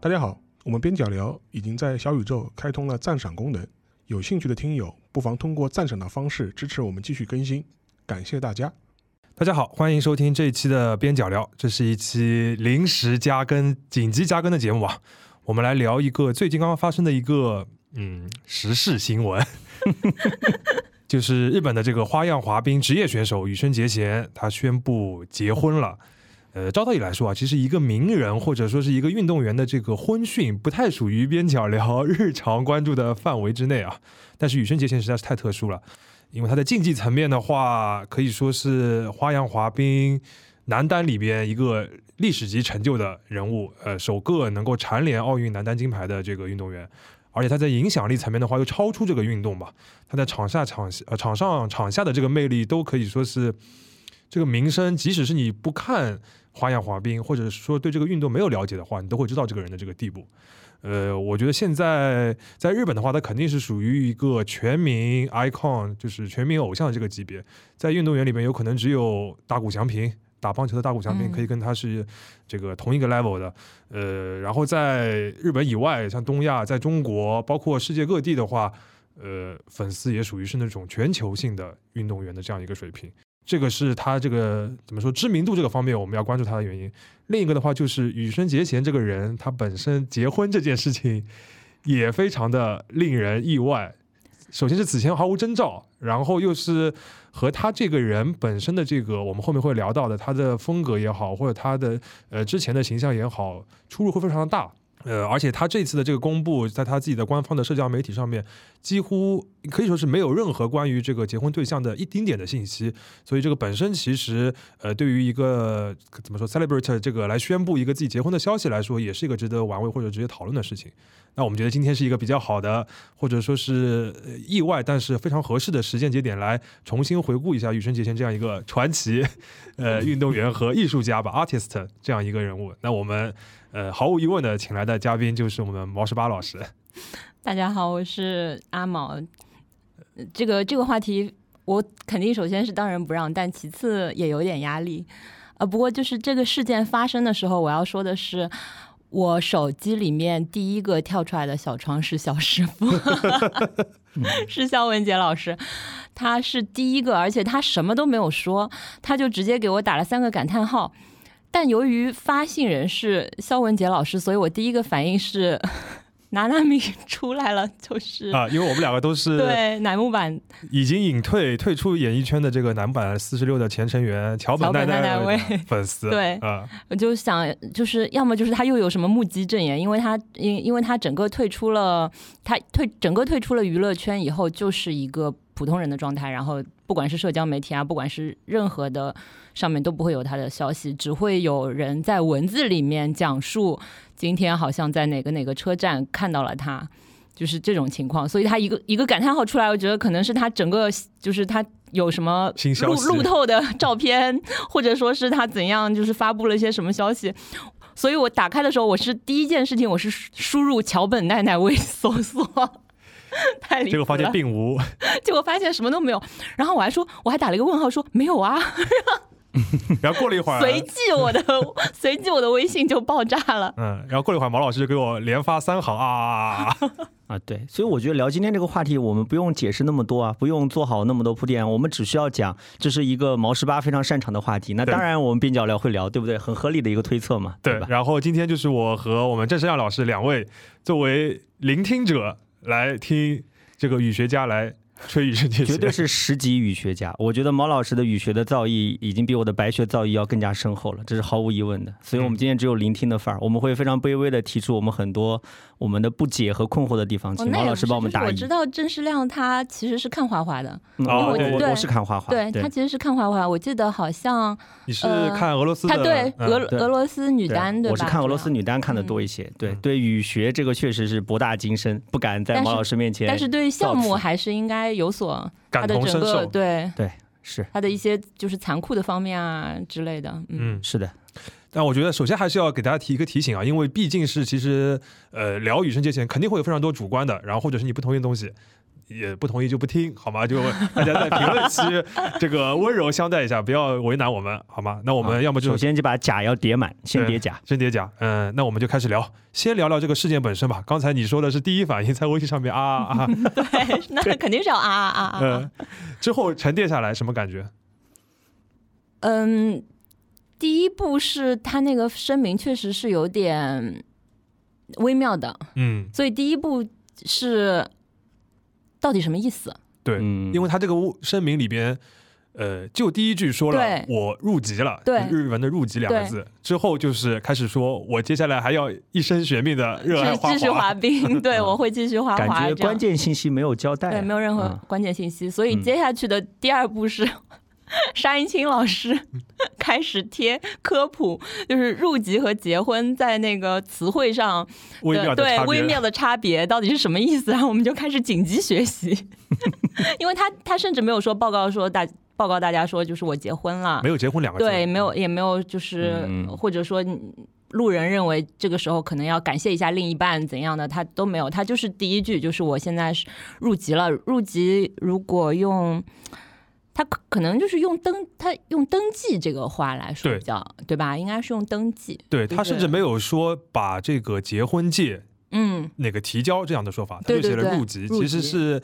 大家好，我们边角聊已经在小宇宙开通了赞赏功能，有兴趣的听友不妨通过赞赏的方式支持我们继续更新，感谢大家。大家好，欢迎收听这一期的边角聊，这是一期临时加更、紧急加更的节目啊。我们来聊一个最近刚刚发生的一个嗯时事新闻，就是日本的这个花样滑冰职业选手羽生结弦，他宣布结婚了。呃，照道理来说啊，其实一个名人或者说是一个运动员的这个婚讯，不太属于边角聊 日常关注的范围之内啊。但是羽生结弦实在是太特殊了，因为他在竞技层面的话，可以说是花样滑冰男单里边一个历史级成就的人物，呃，首个能够蝉联奥运男单金牌的这个运动员。而且他在影响力层面的话，又超出这个运动吧。他在场下场呃场上场下的这个魅力，都可以说是这个名声，即使是你不看。花样滑冰，或者说对这个运动没有了解的话，你都会知道这个人的这个地步。呃，我觉得现在在日本的话，他肯定是属于一个全民 icon，就是全民偶像的这个级别。在运动员里面，有可能只有大谷翔平，打棒球的大谷翔平可以跟他是这个同一个 level 的。呃，然后在日本以外，像东亚，在中国，包括世界各地的话，呃，粉丝也属于是那种全球性的运动员的这样一个水平。这个是他这个怎么说知名度这个方面我们要关注他的原因。另一个的话就是羽生结弦这个人，他本身结婚这件事情也非常的令人意外。首先是此前毫无征兆，然后又是和他这个人本身的这个我们后面会聊到的他的风格也好，或者他的呃之前的形象也好，出入会非常的大。呃，而且他这次的这个公布，在他自己的官方的社交媒体上面，几乎可以说是没有任何关于这个结婚对象的一丁点的信息。所以这个本身其实，呃，对于一个怎么说 celebrate 这个来宣布一个自己结婚的消息来说，也是一个值得玩味或者直接讨论的事情。那我们觉得今天是一个比较好的，或者说是意外，但是非常合适的时间节点，来重新回顾一下羽生结弦这样一个传奇，呃，运动员和艺术家吧，artist 这样一个人物。那我们。呃，毫无疑问的，请来的嘉宾就是我们毛十八老师。大家好，我是阿毛。这个这个话题，我肯定首先是当仁不让，但其次也有点压力。呃，不过就是这个事件发生的时候，我要说的是，我手机里面第一个跳出来的小窗是小师傅，是肖文杰老师，他是第一个，而且他什么都没有说，他就直接给我打了三个感叹号。但由于发信人是肖文杰老师，所以我第一个反应是，拿拿米出来了，就是啊，因为我们两个都是对乃木坂已经隐退退出演艺圈的这个男版四十六的前成员桥本奈奈粉丝，对啊，我就想就是要么就是他又有什么目击证言，因为他因因为他整个退出了他退整个退出了娱乐圈以后就是一个普通人的状态，然后不管是社交媒体啊，不管是任何的。上面都不会有他的消息，只会有人在文字里面讲述今天好像在哪个哪个车站看到了他，就是这种情况。所以他一个一个感叹号出来，我觉得可能是他整个就是他有什么路路透的照片，或者说是他怎样就是发布了一些什么消息。所以我打开的时候，我是第一件事情我是输入桥本奈奈微搜索，太离结果发现并无，结果发现什么都没有。然后我还说，我还打了一个问号，说没有啊。然后过了一会儿，随即我的 随即我的微信就爆炸了。嗯，然后过了一会儿，毛老师就给我连发三行啊啊 啊！对，所以我觉得聊今天这个话题，我们不用解释那么多啊，不用做好那么多铺垫，我们只需要讲这是一个毛十八非常擅长的话题。那当然，我们边角聊会聊，对不对？很合理的一个推测嘛，对吧？然后今天就是我和我们郑世亮老师两位作为聆听者来听这个语学家来。吹雨声绝对是十级雨学家。我觉得毛老师的雨学的造诣已经比我的白学造诣要更加深厚了，这是毫无疑问的。所以，我们今天只有聆听的范儿，我们会非常卑微的提出我们很多我们的不解和困惑的地方，请毛老师帮我们答疑。我知道郑世亮他其实是看花花的，哦，我我是看花花，对他其实是看花花。我记得好像你是看俄罗斯，他对俄俄罗斯女单对吧？我是看俄罗斯女单看的多一些。对对，语学这个确实是博大精深，不敢在毛老师面前。但是对项目还是应该有所。感同身受，对对是他的一些就是残酷的方面啊之类的，嗯，是的。但我觉得首先还是要给大家提一个提醒啊，因为毕竟是其实呃聊羽生结弦肯定会有非常多主观的，然后或者是你不同意的东西，也不同意就不听，好吗？就大家在评论区这个温柔相待一下，不要为难我们，好吗？那我们要么就首先就把甲要叠满，先叠甲。先叠甲。嗯，那我们就开始聊，先聊聊这个事件本身吧。刚才你说的是第一反应在微信上面啊啊啊，对，那肯定是要啊啊啊啊啊。嗯，之后沉淀下来什么感觉？嗯，第一步是他那个声明确实是有点微妙的，嗯，所以第一步是到底什么意思？对，嗯因为他这个声明里边。呃，就第一句说了我入籍了，对日文的入籍两个字，之后就是开始说我接下来还要一生悬命的继续滑滑冰，对我会继续滑感滑。这样觉关键信息没有交代啊，对，没有任何嗯关键信息，所以嗯接下去的第二步是沙一清老师 开始贴科普，就是入籍和结婚在那个词汇上微妙的对微妙的差别到底是什么意思，然后我们就开始紧急学习，因为他他甚至没有说报告说大报告大家说就是我结婚了没，有结婚两个字，对，没有也没有就是、嗯。或者说。路人认为这个时候可能要感谢一下另一半怎样的，他都没有，他就是第一句就是我现在是入籍了，入籍如果用他可可能就是用登他用登记这个话来说对比较对吧？应该是用登记，对他就是甚至没有说把这个结婚戒嗯，那个提交这样的说法，他就写了对对对入籍，其实是。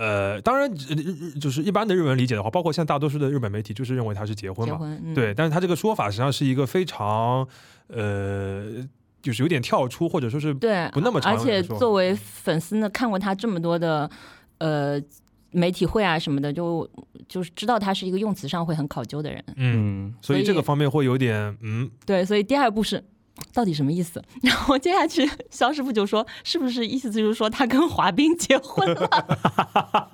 呃，当然，就是一般的日文理解的话，包括像大多数的日本媒体，就是认为他是结婚嘛，婚，嗯、对。但是他这个说法实际上是一个非常，呃，就是有点跳出，或者说是对，不那么常而且作为粉丝呢，看过他这么多的呃媒体会啊什么的，就就是知道他是一个用词上会很考究的人。嗯，嗯，所以所以这个方面会有点嗯，对，所以第二步是。到底什么意思？然后接下去，肖师傅就说：“是不是意思就是说他跟滑冰结婚了？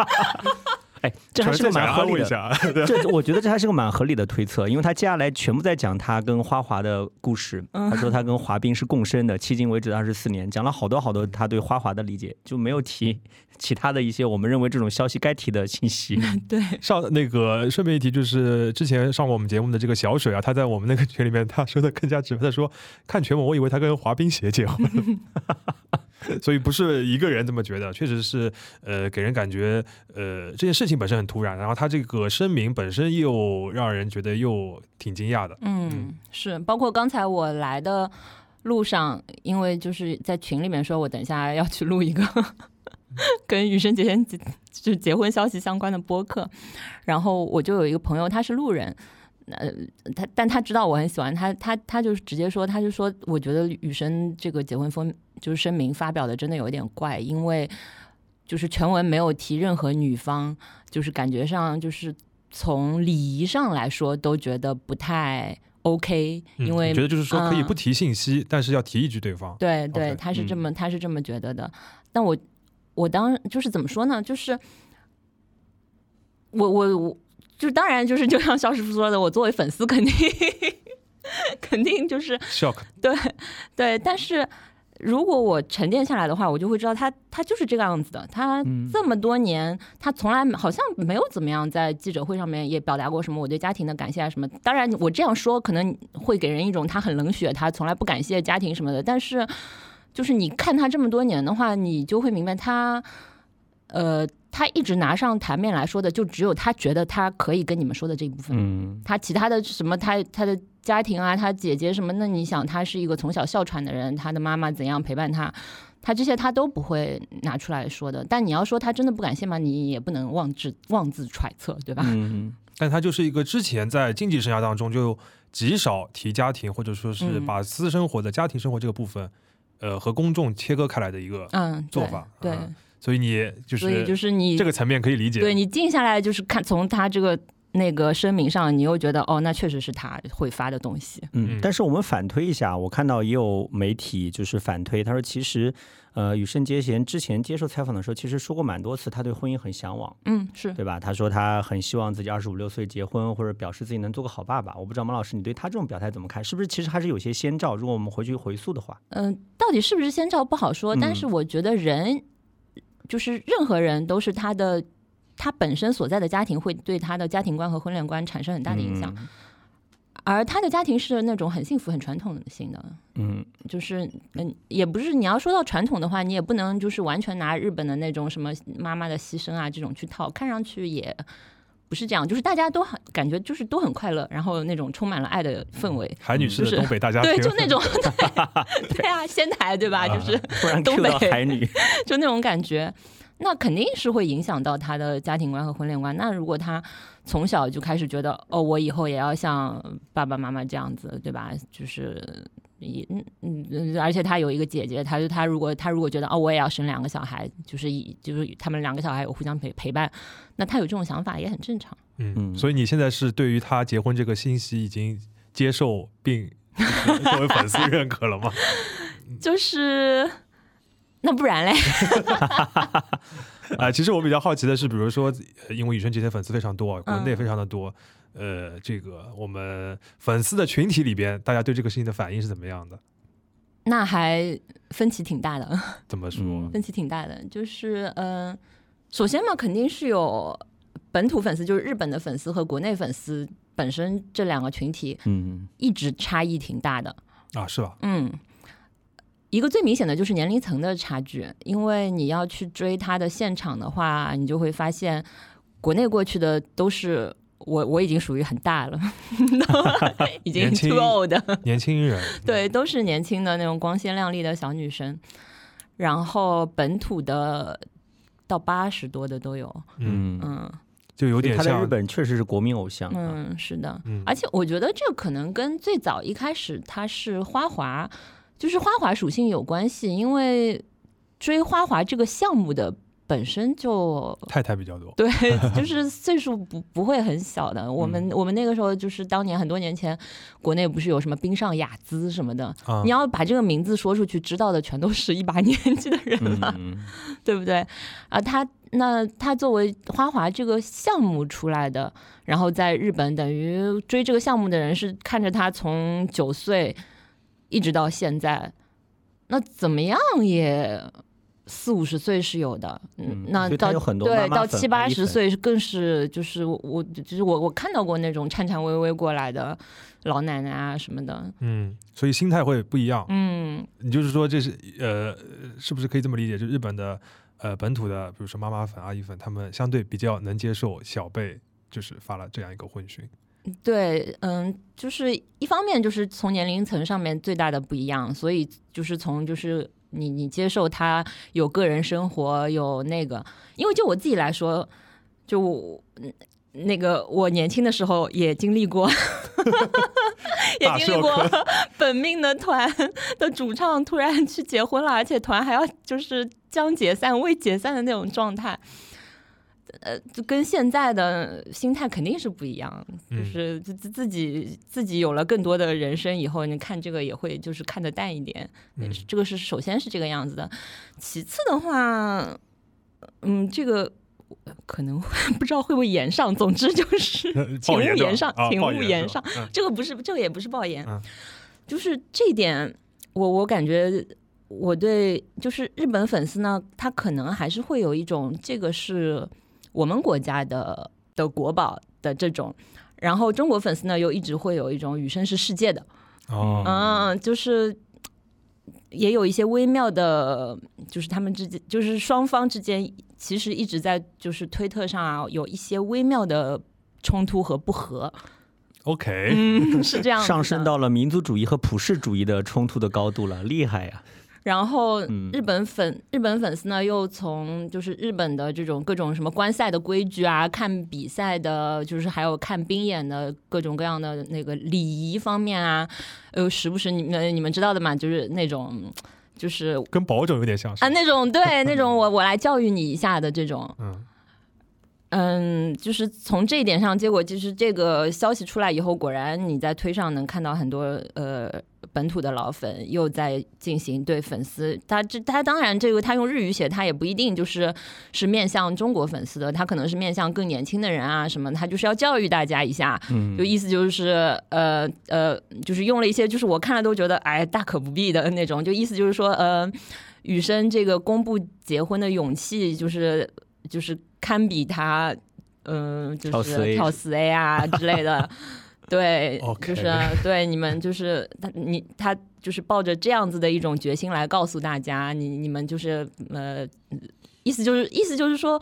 哎，这还是个蛮合理的。这我觉得这还是个蛮合理的推测，因为他接下来全部在讲他跟花滑的故事。嗯他说他跟滑冰是共生的，迄今为止二十四年，讲了好多好多他对花滑的理解，就没有提其他的一些我们认为这种消息该提的信息。对，上那个顺便一提，就是之前上过我们节目的这个小水啊，他在我们那个群里面，他说的更加直白，他说看全文，我以为他跟滑冰鞋结婚，所以不是一个人这么觉得，确实是呃给人感觉呃这件事情本身很突然，然后他这个声明本身又让人觉得又挺惊讶的，嗯，是，包括刚才我来的路上，因为就是在群里面说，我等一下要去录一个 跟羽生结弦结就是结婚消息相关的播客，然后我就有一个朋友，他是路人。呃，他但他知道我很喜欢他，他他就直接说，他就说，我觉得羽生这个结婚风就是声明发表的真的有点怪，因为就是全文没有提任何女方，就是感觉上就是从礼仪上来说都觉得不太 OK，嗯因为你觉得就是说可以嗯不提信息，但是要提一句对方，对对他是这嗯么、他是这么觉得的。但我我当就是怎么说呢？就是我我我就当然就是就像肖师傅说的，我作为粉丝肯定 肯定就是 shock，对对，但是。如果我沉淀下来的话，我就会知道他他就是这个样子的。他嗯这么多年，他从来好像没有怎么样在记者会上面也表达过什么我对家庭的感谢啊什么。当然，我这样说可能会给人一种他很冷血，他从来不感谢家庭什么的。但是，就是你看他这么多年的话，你就会明白他，呃，他一直拿上台面来说的，就只有他觉得他可以跟你们说的这一部分。嗯，他其他的什么，他他的家庭啊，他姐姐什么，那你想，他是一个从小哮喘的人，他的妈妈怎样陪伴他，他这些他都不会拿出来说的。但你要说他真的不感谢吗？你也不能妄自妄自揣测，对吧？嗯，但他就是一个之前在竞技生涯当中就极少提家庭，或者说是嗯把私生活的家庭生活这个部分，呃，和公众切割开来的一个，嗯，做法对，嗯所以你就是所以就是你这个层面可以理解。对你静下来，就是看从他这个那个声明上，你又觉得哦，那确实是他会发的东西。嗯嗯，但是我们反推一下，我看到也有媒体就是反推，他说其实，呃，羽生结弦之前接受采访的时候，其实说过蛮多次，他对婚姻很向往，嗯，是对吧？他说他很希望自己二十五六岁结婚，或者表示自己能做个好爸爸。我不知道马老师你对他这种表态怎么看？是不是其实还是有些先兆？如果我们回去回溯的话，嗯、到底是不是先兆不好说，但嗯是我觉得人就是任何人都是他的他本身所在的家庭会对他的家庭观和婚恋观产生很大的影响。嗯而他的家庭是那种很幸福、很传统型的，嗯就是嗯，也不是你要说到传统的话，你也不能就是完全拿日本的那种什么妈妈的牺牲啊这种去套，看上去也不是这样，就是大家都很感觉就是都很快乐，然后那种充满了爱的氛围。韩女士是东北大家庭，对，就那种，对对啊，仙台对吧？就是 突然东北海女，就那种感觉，那肯定是会影响到他的家庭观和婚恋观。那如果他从小就开始觉得，哦，我以后也要像爸爸妈妈这样子，对吧？就是也嗯嗯嗯，而且他有一个姐姐，他就他如果他如果觉得，哦，我也要生两个小孩，就是以就是他们两个小孩有互相陪陪伴，那他有这种想法也很正常。嗯，嗯所以你现在是对于他结婚这个信息已经接受并 作为粉丝认可了吗？就是那不然嘞？啊、其实我比较好奇的是，比如说，呃因为羽生结弦粉丝非常多，国内嗯非常的多，呃，这个我们粉丝的群体里边，大家对这个事情的反应是怎么样的？那还分歧挺大的。怎么说？嗯分歧挺大的，就是嗯、呃首先嘛，肯定是有本土粉丝，就是日本的粉丝和国内粉丝本身这两个群体嗯一直差异挺大的。啊，是吧？嗯，一个最明显的就是年龄层的差距，因为你要去追他的现场的话，你就会发现国内过去的都是。我我已经属于很大了，已经 too old，年轻人，对，都是年轻的那种光鲜亮丽的小女生，然后本土的到八十多的都有，嗯，嗯，嗯。就有点像他在日，本确实是国民偶像啊，嗯，是的，嗯，而且我觉得这可能跟最早一开始他是花滑，就是花滑属性有关系，因为追花滑这个项目的本身就太太比较多，对，就是岁数不不会很小的。我们、我们那个时候就是当年很多年前，国内不是有什么冰上雅姿什么的，啊你，要把这个名字说出去，知道的全都是一把年纪的人了，嗯，对不对？啊，他那他作为花滑这个项目出来的，然后在日本等于追这个项目的人是看着他从九岁一直到现在，那怎么样也四五十岁是有的，嗯嗯，那到很多对妈妈粉到七八十岁是更是就是我我就是我我看到过那种颤颤巍巍过来的老奶奶啊什么的，嗯，所以心态会不一样。嗯你就是说，这是呃，是不是可以这么理解？就日本的呃本土的，比如说妈妈粉、阿姨粉，他们相对比较能接受小辈就是发了这样一个婚讯。对，嗯，就是一方面就是从年龄层上面最大的不一样，所以就是从就是你你接受他有个人生活有那个，因为就我自己来说，就我嗯那个我年轻的时候也经历过，也经历过 本命的团的主唱突然去结婚了，而且团还要就是将解散未解散的那种状态。呃，就跟现在的心态肯定是不一样，就嗯。是自自自己自己有了更多的人生以后，你看这个也会就是看得淡一点，嗯。这个是首先是这个样子的。其次的话，嗯，这个可能不知道会不会延上，总之就 是请勿报言言上啊，请勿延上 这个不是这个也不是爆言，嗯。就是这一点，我我感觉我对就是日本粉丝呢，他可能还是会有一种这个是我们国家的的国宝的这种，然后中国粉丝呢又一直会有一种雨生是世界的，哦，嗯，就是。也有一些微妙的，就是他们之间，就是双方之间，其实一直在就是推特上啊，有一些微妙的冲突和不和。OK，嗯，是这样上升到了民族主义和普世主义的冲突的高度了，厉害呀！然后嗯。日本粉、日本粉丝呢，又从就是日本的这种各种什么观赛的规矩啊，看比赛的，就是还有看冰演的各种各样的那个礼仪方面啊，呃，时不时你们你们知道的嘛，就是那种就是跟保种有点像啊那种对那种我我来教育你一下的这种，嗯。嗯，就是从这一点上，结果就是这个消息出来以后，果然你在推上能看到很多呃本土的老粉又在进行对粉丝，他这他当然这个他用日语写，他也不一定就是是面向中国粉丝的，他可能是面向更年轻的人啊什么，他就是要教育大家一下，嗯就意思就是呃呃，就是用了一些就是我看了都觉得哎大可不必的那种，就意思就是说呃，雨生这个公布结婚的勇气就是就是堪比他嗯、呃、就是跳四 A 啊之类的。对就是 对你们就是他你他就是抱着这样子的一种决心来告诉大家，你你们就是呃，意思就是意思就是说。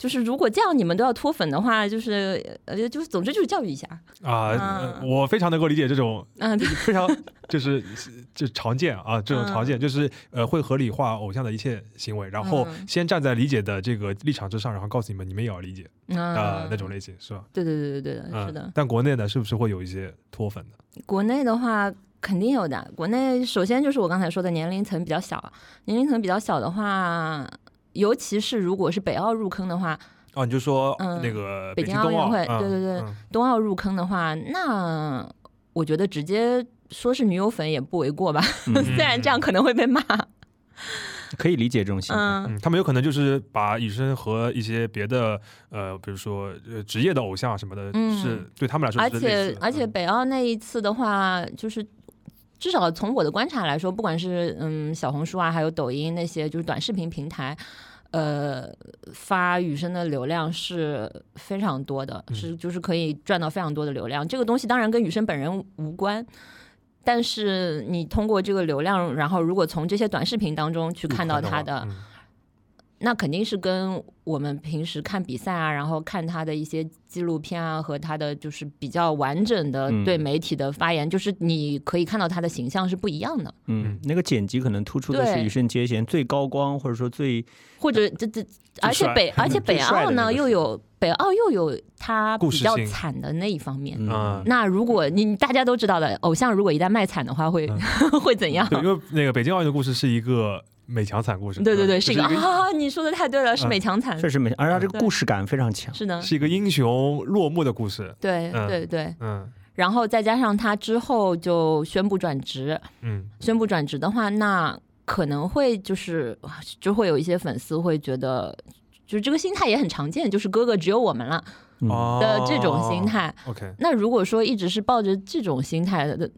就是如果这样你们都要脱粉的话，就是呃，就是总之就是教育一下，啊、嗯我非常能够理解这种嗯，对非常就是 就常见啊，这种常见、嗯就是呃会合理化偶像的一切行为，然后嗯先站在理解的这个立场之上，然后告诉你们你们也要理解啊、嗯那种类型是吧？对对对对对是的。但国内呢，是不是会有一些脱粉的？国内的话肯定有的，国内首先就是我刚才说的年龄层比较小，年龄层比较小的话，尤其是如果是北奥入坑的话，哦，你就说嗯那个北京冬奥，运会嗯对对对嗯冬奥入坑的话，那我觉得直接说是女友粉也不为过吧，嗯 虽然这样可能会被骂。可以理解这种心态。嗯，嗯，他们有可能就是把羽生和一些别的呃，比如说呃职业的偶像什么的，嗯是对他们来说而且而且嗯北奥那一次的话，就是。至少从我的观察来说，不管是嗯小红书啊，还有抖音那些就是短视频平台，呃，发雨生的流量是非常多的，嗯是就是可以赚到非常多的流量。这个东西当然跟雨生本人无关，但是你通过这个流量，然后如果从这些短视频当中去看到他话的，嗯那肯定是跟我们平时看比赛啊，然后看他的一些纪录片啊，和他的就是比较完整的嗯对媒体的发言，就是你可以看到他的形象是不一样的，嗯，那个剪辑可能突出的是对羽生结弦最高光，或者说最或者这这，而且北而且 北奥呢又有北奥又有他比较惨的那一方面。嗯嗯那如果你大家都知道的，偶像如果一旦卖惨的话，会、会怎样？对，因为那个北京奥运的故事是一个美强惨故事，对对对，嗯。是一个就是啊，你说的太对了，是嗯美强惨，确实美，而且它这个故事感非常强。是的，是一个英雄落幕的故事，对嗯。对对。嗯。然后再加上他之后就宣布转职，嗯。宣布转职的话，那可能会就是就会有一些粉丝会觉得，就是这个心态也很常见，就是哥哥只有我们了的这种心态。，OK，那如果说一直是抱着这种心态的，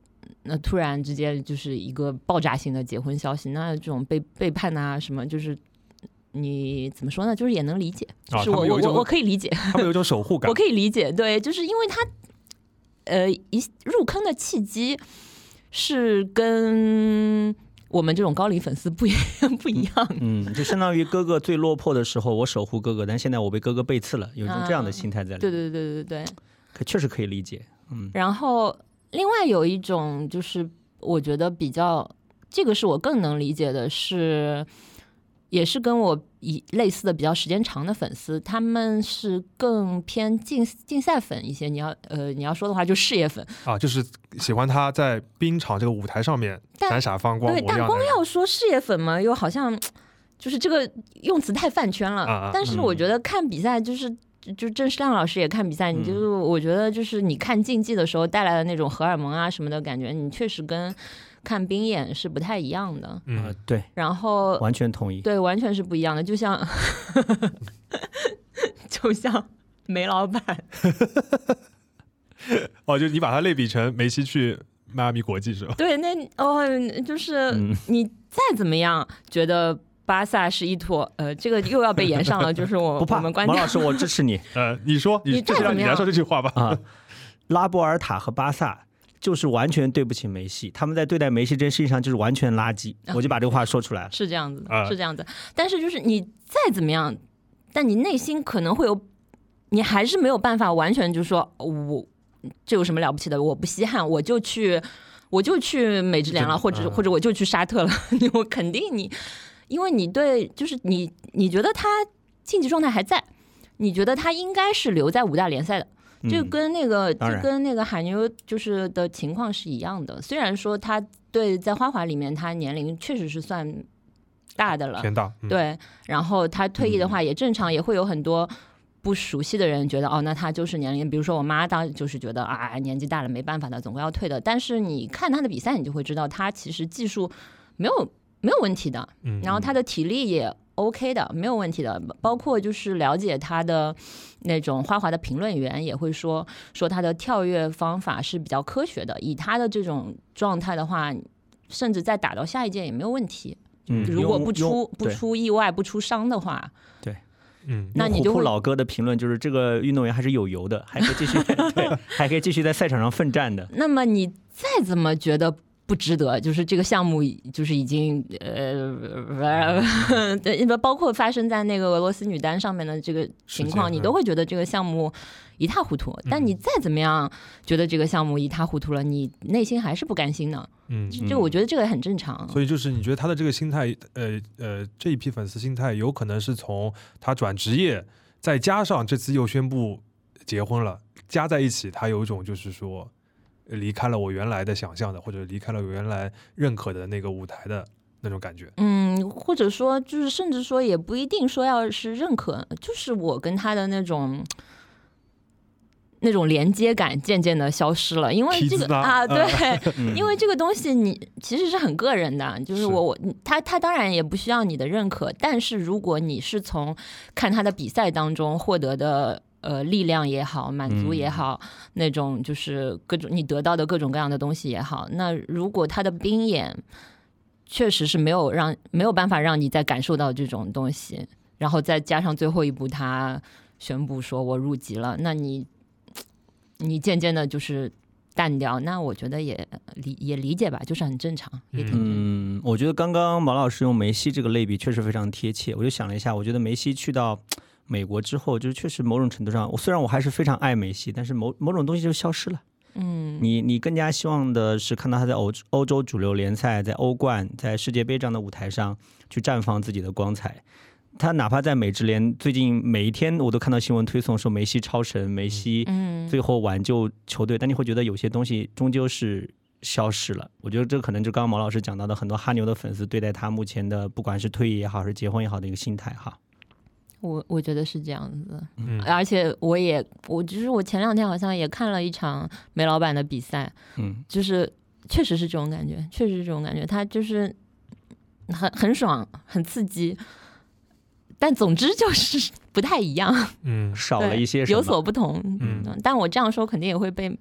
那突然之间就是一个爆炸性的结婚消息，那这种背背叛啊什么，就是你怎么说呢？就是也能理解，就啊是我我我我可以理解，他们有一种守护感我，可以理解，对，就是因为他呃一入坑的契机是跟我们这种高龄粉丝不一不一样。嗯，就相当于哥哥最落魄的时候，我守护哥哥，但现在我被哥哥背刺了，有一种这样的心态在里。对对对对对。可确实可以理解。嗯然后另外有一种就是我觉得比较，这个是我更能理解的是，也是跟我以类似的比较时间长的粉丝，他们是更偏竞竞赛粉一些。你要呃你要说的话，就事业粉。啊，就是喜欢他在冰场这个舞台上面闪闪发光对，但光要说事业粉嘛，又好像 就是这个用词太饭圈了。啊啊但是我觉得看比赛就是。就就郑世亮老师也看比赛，你就是我觉得就是你看竞技的时候带来的那种荷尔蒙啊什么的感觉，你确实跟看冰演是不太一样的。啊嗯，对，然后完全同意。对，完全是不一样的，就像 就像梅老板，哦，就你把它类比成梅西去迈阿密国际是吧？对，那哦，就是嗯你再怎么样觉得巴萨是一坨，呃，这个又要被延上了，就是我 不怕，我们观点毛老师，我支持你 呃，你说，你你再就让你来说这句话吧。啊！拉波尔塔和巴萨就是完全对不起梅西，他们在对待梅西这件事情上就是完全垃圾。我就把这个话说出来了。是这样子的，啊是这样子。但是就是你再怎么样，但你内心可能会有，你还是没有办法完全就说我这有什么了不起的，我不稀罕，我就去我就去美职联了，或者嗯或者我就去沙特了，我肯定你，因为你对就是你你觉得他竞技状态还在，你觉得他应该是留在五大联赛的。就嗯跟那个、就跟那个海牛就是的情况是一样的。虽然说他对在花滑里面他年龄确实是算大的了，偏大，嗯，对，然后他退役的话也正常，也会有很多不熟悉的人觉得哦，那他就是年龄，比如说我妈当就是觉得啊年纪大了没办法的，总归要退的。但是你看他的比赛，你就会知道他其实技术没有没有问题的，嗯，然后他的体力也 OK 的，没有问题的。包括就是了解他的那种花滑的评论员也会说，说他的跳跃方法是比较科学的。以他的这种状态的话，甚至再打到下一届也没有问题。嗯如果不出不出意外、不出伤的话，对嗯，虎扑那你就会老哥的评论就是这个运动员还是有油的，还可以继续 对，还可以继续在赛场上奋战的。那么你再怎么觉得不值得，就是这个项目就是已经呃，对，包括发生在那个俄罗斯女单上面的这个情况，你都会觉得这个项目一塌糊涂。但你再怎么样觉得这个项目一塌糊涂了，你内心还是不甘心的。嗯，就我觉得这个很正常。所以就是你觉得他的这个心态，呃呃，这一批粉丝心态有可能是从他转职业，再加上这次又宣布结婚了，加在一起，他有一种就是说呃离开了我原来的想象的，或者离开了我原来认可的那个舞台的那种感觉。嗯，或者说就是甚至说也不一定说要是认可，就是我跟他的那种。那种连接感渐渐的消失了，因为这个啊，对，嗯因为这个东西你其实是很个人的，就是是我我他他当然也不需要你的认可，但是如果你是从看他的比赛当中获得的呃力量也好，满足也好，那种就是各种你得到的各种各样的东西也好，那如果他的冰眼确实是没有让没有办法让你再感受到这种东西，然后再加上最后一步他宣布说我入籍了，那你你渐渐的就是淡掉，那我觉得也理也理解吧，就是很正常。嗯，我觉得刚刚毛老师用梅西这个类比确实非常贴切。我就想了一下，我觉得梅西去到美国之后，就是确实某种程度上，我虽然我还是非常爱梅西，但是某某种东西就消失了。嗯，你你更加希望的是看到他在欧欧洲主流联赛、在欧冠、在世界杯这样的舞台上去绽放自己的光彩。他哪怕在美职联，最近每一天我都看到新闻推送说梅西超神，梅西嗯最后挽救球队，但你会觉得有些东西终究是消失了。我觉得这可能就刚刚毛老师讲到的很多哈牛的粉丝对待他目前的不管是退役也好，还是结婚也好的一个心态哈。我我觉得是这样子，嗯。而且我也我就是我前两天好像也看了一场梅老板的比赛，嗯。就是确实是这种感觉，确实是这种感觉，他就是很很爽，很刺激，但总之就是 不太一样，嗯，少了一些。有所不同。嗯但我这样说肯定也会被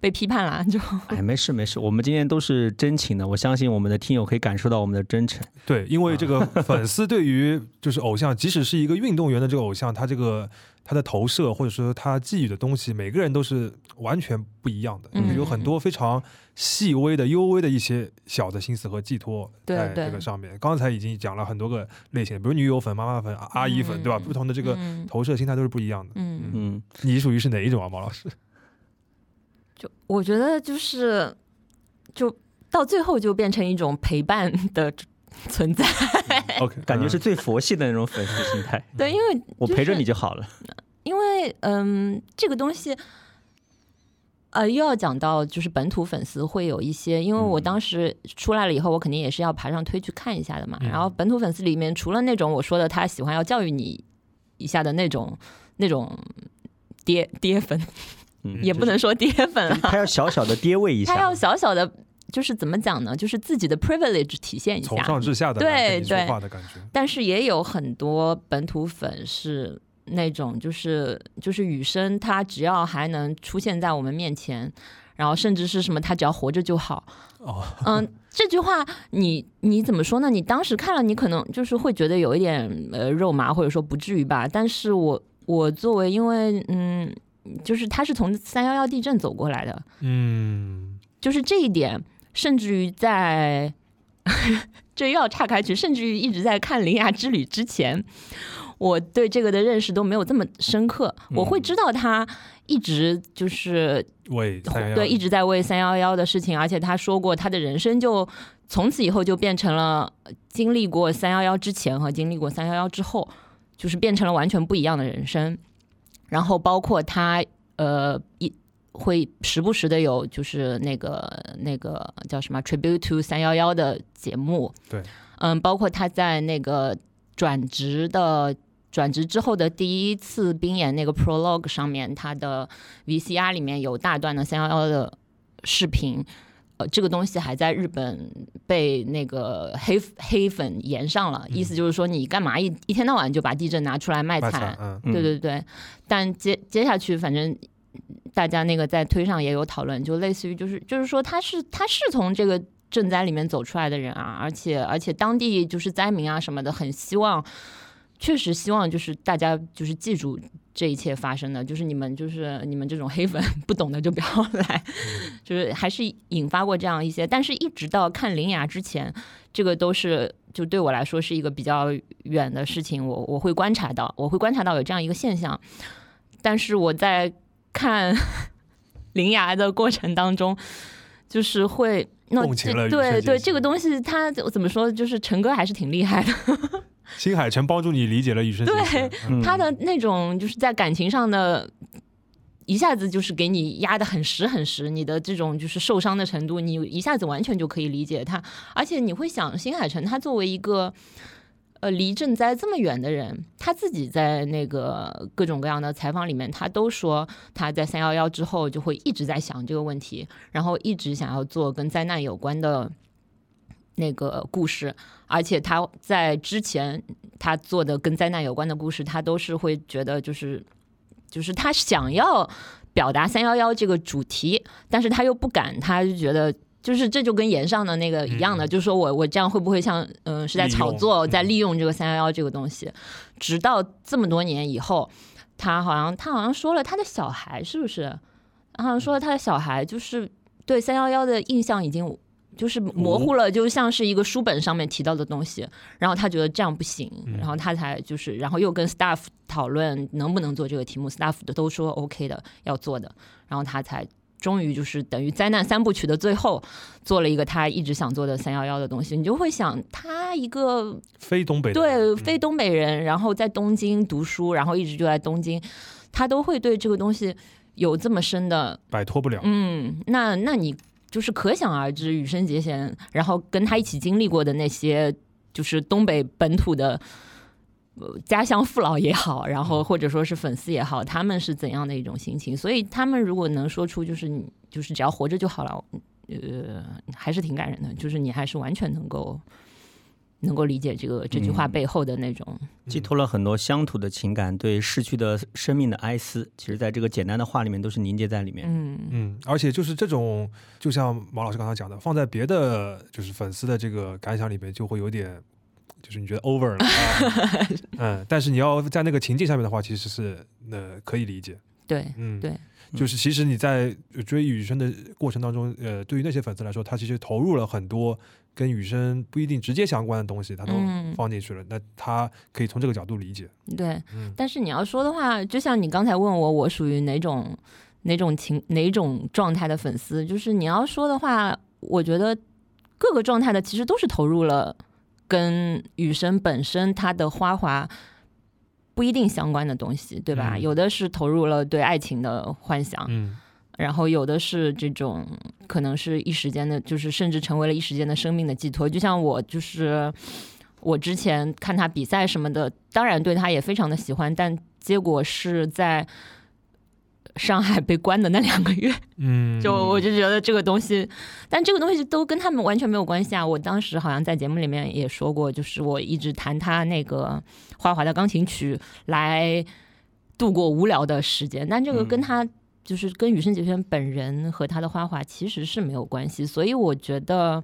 被批判了，就哎，没事没事，我们今天都是真情的，我相信我们的听友可以感受到我们的真诚。对，因为这个 粉丝对于就是偶像，即使是一个运动员的这个偶像，他这个他的投射或者说他寄予的东西，每个人都是完全不一样的，就是有很多非常细微的、幽微的一些小的心思和寄托对在这个上面。刚才已经讲了很多个类型，比如女友粉、妈妈粉、阿姨粉，对吧？嗯不同的这个嗯投射心态都是不一样的。嗯，嗯，你属于是哪一种啊，毛老师？就我觉得就是就到最后就变成一种陪伴的存在，OK，感觉嗯是最佛系的那种粉丝心态。对，因为我陪着你就好了。因为嗯，这个东西，呃，又要讲到就是本土粉丝会有一些，因为我嗯当时出来了以后，我肯定也是要爬上推去看一下的嘛。嗯然后本土粉丝里面，除了那种我说的他喜欢要教育你一下的那种那种 爹爹粉，嗯，也不能说跌粉啊，他要小小的跌位一下。他要小小的。就是怎么讲呢？就是自己的 privilege 体现一下从，上至下的对对话的感觉。但是也有很多本土粉是那种，就是就是雨生，他只要还能出现在我们面前，然后甚至是什么，他只要活着就好。哦，嗯，这句话你你怎么说呢？你当时看了，你可能就是会觉得有一点呃肉麻，或者说不至于吧。但是我我作为因为嗯，就是他是从三幺幺地震走过来的，嗯，就是这一点，甚至于在 这又要岔开去，甚至于一直在看《铃芽之旅》之前，我对这个的认识都没有这么深刻。我会知道他一直就是喂，311对一直在为三幺幺的事情，而且他说过他的人生就从此以后就变成了经历过三幺幺之前和经历过三幺幺之后，就是变成了完全不一样的人生。然后包括他呃一会时不时的有就是那个那个叫什么 tribute to 三幺幺的节目，对，嗯，包括他在那个转职的。转职之后的第一次冰演那个 prologue 上面，他的 VCR 里面有大段的三幺幺的视频，呃，这个东西还在日本被那个黑黑粉延上了，意思就是说你干嘛一一天到晚就把地震拿出来卖惨卖惨，？嗯，嗯对对对，但接接下去，反正大家那个在推上也有讨论，就类似于就是就是说他是他是从这个赈灾里面走出来的人啊，而且而且当地就是灾民啊什么的很希望。确实希望就是大家就是记住这一切发生的，就是你们就是你们这种黑粉不懂的就不要 来，就是还是引发过这样一些，但是一直到看《铃芽》之前，这个都是就对我来说是一个比较远的事情，我我会观察到，我会观察到有这样一个现象，但是我在看《铃芽》的过程当中，就是会。那对对，这个东西它怎么说？就是陈哥还是挺厉害的，新海诚帮助你理解了羽生结弦，嗯嗯他的那种就是在感情上的，一下子就是给你压得很实很实，你的这种就是受伤的程度，你一下子完全就可以理解他，而且你会想，新海诚他作为一个。呃，离赈灾这么远的人，他自己在那个各种各样的采访里面，他都说他在三幺幺之后就会一直在想这个问题，然后一直想要做跟灾难有关的那个故事，而且他在之前他做的跟灾难有关的故事，他都是会觉得就是就是他想要表达三幺幺这个主题，但是他又不敢，他就觉得。就是这就跟岩上的那个一样的，嗯就是说我我这样会不会像嗯、是在炒作，嗯在利用这个三幺幺这个东西，直到这么多年以后，他好像他好像说了他的小孩是不是？好像说了他的小孩就是对三幺幺的印象已经就是模糊了，就像是一个书本上面提到的东西。然后他觉得这样不行，嗯然后他才就是，然后又跟 staff 讨论能不能做这个题目，staff 的都说 OK 的，要做的，然后他才。终于就是等于灾难三部曲的最后，做了一个他一直想做的三幺幺的东西，你就会想，他一个非东北的对非东北人，然后在东京读书，然后一直就在东京，他都会对这个东西有这么深的摆脱不了，嗯，那那你就是可想而知，羽生结弦，然后跟他一起经历过的那些，就是东北本土的。呃家乡父老也好，然后或者说是粉丝也好，他们是怎样的一种心情？所以他们如果能说出就是你就是只要活着就好了，呃，还是挺感人的。就是你还是完全能够能够理解这个这句话嗯。背后的那种，寄托了很多乡土的情感，对逝去的生命的哀思，其实在这个简单的话里面都是凝结在里面。嗯。嗯，而且就是这种，就像毛老师刚才讲的，放在别的就是粉丝的这个感想里面，就会有点，就是你觉得 over 了啊，嗯，但是你要在那个情境下面的话，其实是呃可以理解，对嗯，对，就是其实你在追雨生的过程当中，呃，对于那些粉丝来说，他其实投入了很多跟雨生不一定直接相关的东西，他都嗯放进去了，那他可以从这个角度理解，对。嗯但是你要说的话，就像你刚才问我，我属于哪种哪种情哪种状态的粉丝？就是你要说的话，我觉得各个状态的其实都是投入了跟雨生本身他的花滑不一定相关的东西，对吧？嗯有的是投入了对爱情的幻想，嗯然后有的是这种可能是一时间的，就是甚至成为了一时间的生命的寄托。就像我就是我之前看他比赛什么的，当然对他也非常的喜欢，但结果是在上海被关的那两个月，嗯，就我就觉得这个东西，但这个东西都跟他们完全没有关系啊。我当时好像在节目里面也说过，就是我一直弹他那个花滑的钢琴曲来度过无聊的时间，但这个跟嗯他就是跟羽生结弦本人和他的花滑其实是没有关系，所以我觉得。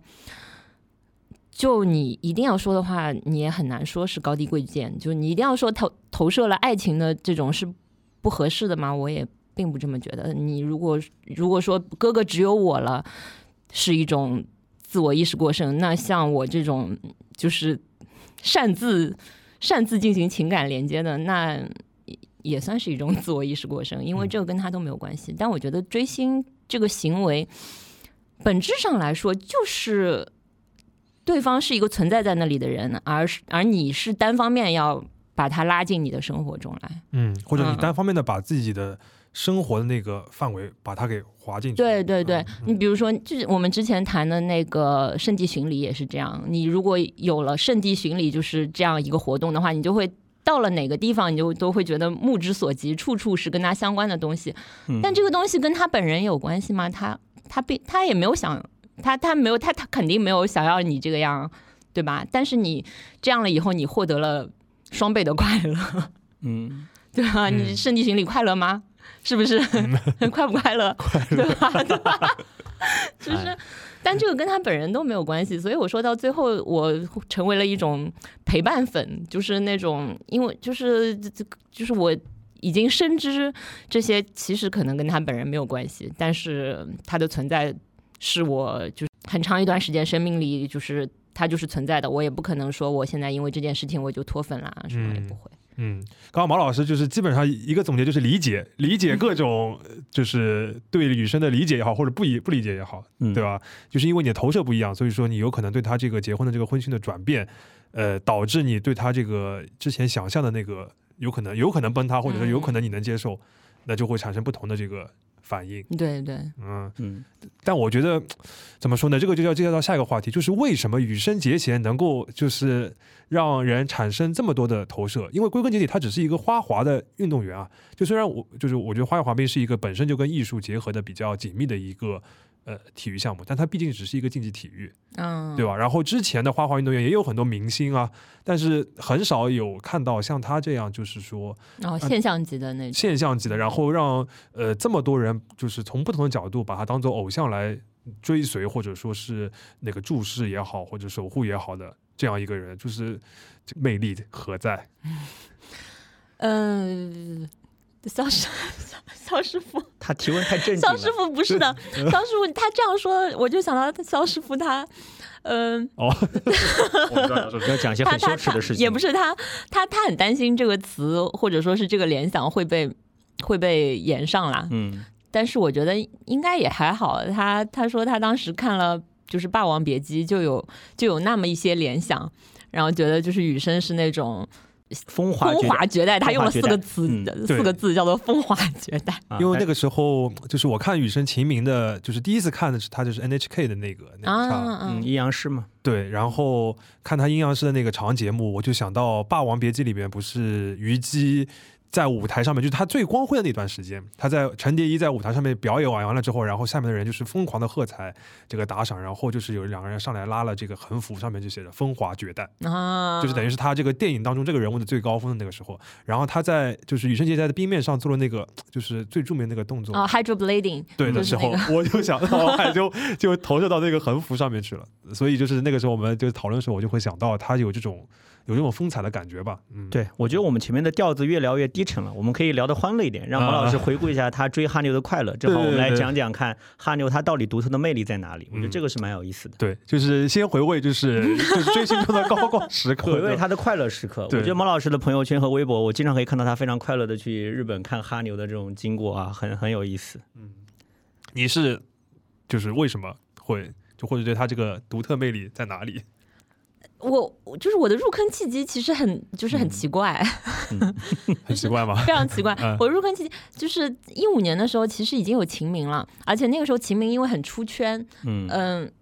就你一定要说的话，你也很难说是高低贵贱。就你一定要说投投射了爱情的这种是不合适的吗？我也并不这么觉得。你如果如果说哥哥只有我了，是一种自我意识过剩，那像我这种就是擅自擅自进行情感连接的，那也算是一种 自我意识过剩，因为嗯这个跟他都没有关系。但我觉得追星这个行为，本质上来说就是。对方是一个存在在那里的人，而是而你是单方面要把他拉进你的生活中来。嗯，或者你嗯单方面的把自己的生活的那个范围把它给划进去，对对对嗯，你比如说，就是我们之前谈的那个圣地巡礼也是这样。你如果有了圣地巡礼就是这样一个活动的话，你就会到了哪个地方，你就都会觉得目之所及，处处是跟他相关的东西。嗯但这个东西跟他本人有关系吗？他他并他也没有想，他他没有他他肯定没有想要你这个样，对吧？但是你这样了以后，你获得了双倍的快乐，嗯，对吧？嗯你圣地巡礼快乐吗？是不是？快不 快乐？对吧？对吧？就是哎但这个跟他本人都没有关系，所以我说到最后，我成为了一种陪伴粉，就是那种，因为就是就是我已经深知这些其实可能跟他本人没有关系，但是他的存在是我就是很长一段时间生命里就是他就是存在的，我也不可能说我现在因为这件事情我就脱粉啦，什么也不会。嗯，刚刚毛老师就是基本上一个总结，就是理解理解各种，就是对女生的理解也好，或者不理不理解也好，对吧？就是因为你的投射不一样，所以说你有可能对他这个结婚的这个婚讯的转变，呃，导致你对他这个之前想象的那个有可能有可能崩塌，或者说有可能你能接受，那就会产生不同的这个。反应对对，嗯嗯，但我觉得怎么说呢？这个就要介绍到下一个话题，就是为什么羽生结弦能够就是让人产生这么多的投射？因为归根结底，他只是一个花滑的运动员啊。就虽然我就是我觉得花样滑冰是一个本身就跟艺术结合的比较紧密的一个。呃，体育项目，但它毕竟只是一个竞技体育，嗯，对吧？然后之前的花滑运动员也有很多明星啊，但是很少有看到像他这样，就是说，哦，现象级的那种，现象级的，然后让呃这么多人就是从不同的角度把他当做偶像来追随，或者说是那个注视也好，或者守护也好的这样一个人，就是魅力何在？嗯。肖师肖师傅，他提问太正经肖师傅不是的，肖师傅他这样说，我就想到肖师傅他，嗯，哦，要讲一些很羞耻的事情，也不是他，他他很担心这个词或者说是这个联想会被会被延上啦。嗯，但是我觉得应该也还好。他他说他当时看了就是《霸王别姬》，就有就有那么一些联想，然后觉得就是雨生是那种。风华风华绝代，他用了四个词，四个字叫做“风华绝代”。因为那个时候，就是我看《雨生秦明》的，就是第一次看的是他，就是 NHK 的那个那个场，嗯，阴阳师嘛。对，然后看他阴阳师的那个长节目，我就想到《霸王别姬》里边不是虞姬。在舞台上面，就是他最光辉的那段时间，他在陈蝶衣在舞台上面表演完完了之后，然后下面的人就是疯狂的喝彩，这个打赏，然后就是有两个人上来拉了这个横幅，上面就写着“风华绝代”，啊，就是等于是他这个电影当中这个人物的最高峰的那个时候。然后他在就是羽生结弦在冰面上做了那个就是最著名的那个动作啊，hydroblading，对的时候，我就想到，就就投射到那个横幅上面去了。所以就是那个时候，我们就讨论的时候，我就会想到他有这种。有这种风采的感觉吧，嗯，对，我觉得我们前面的调子越聊越低沉了，我们可以聊得欢乐一点，让马老师回顾一下他追哈牛的快乐，正好我们来讲讲看哈牛他到底独特的魅力在哪里，我觉得这个是蛮有意思的。对，就是先回味，就是 就是追星中的高光时刻，回味他的快乐时刻。我觉得毛老师的朋友圈和微博，我经常可以看到他非常快乐的去日本看哈牛的这种经过啊，很很有意思。嗯，你是就是为什么会就或者对他这个独特魅力在哪里？我就是我的入坑契机，其实很就是很奇怪，很奇怪吗？非常奇怪。我入坑契机就是一五年的时候，其实已经有秦明了，而且那个时候秦明因为很出圈，嗯嗯，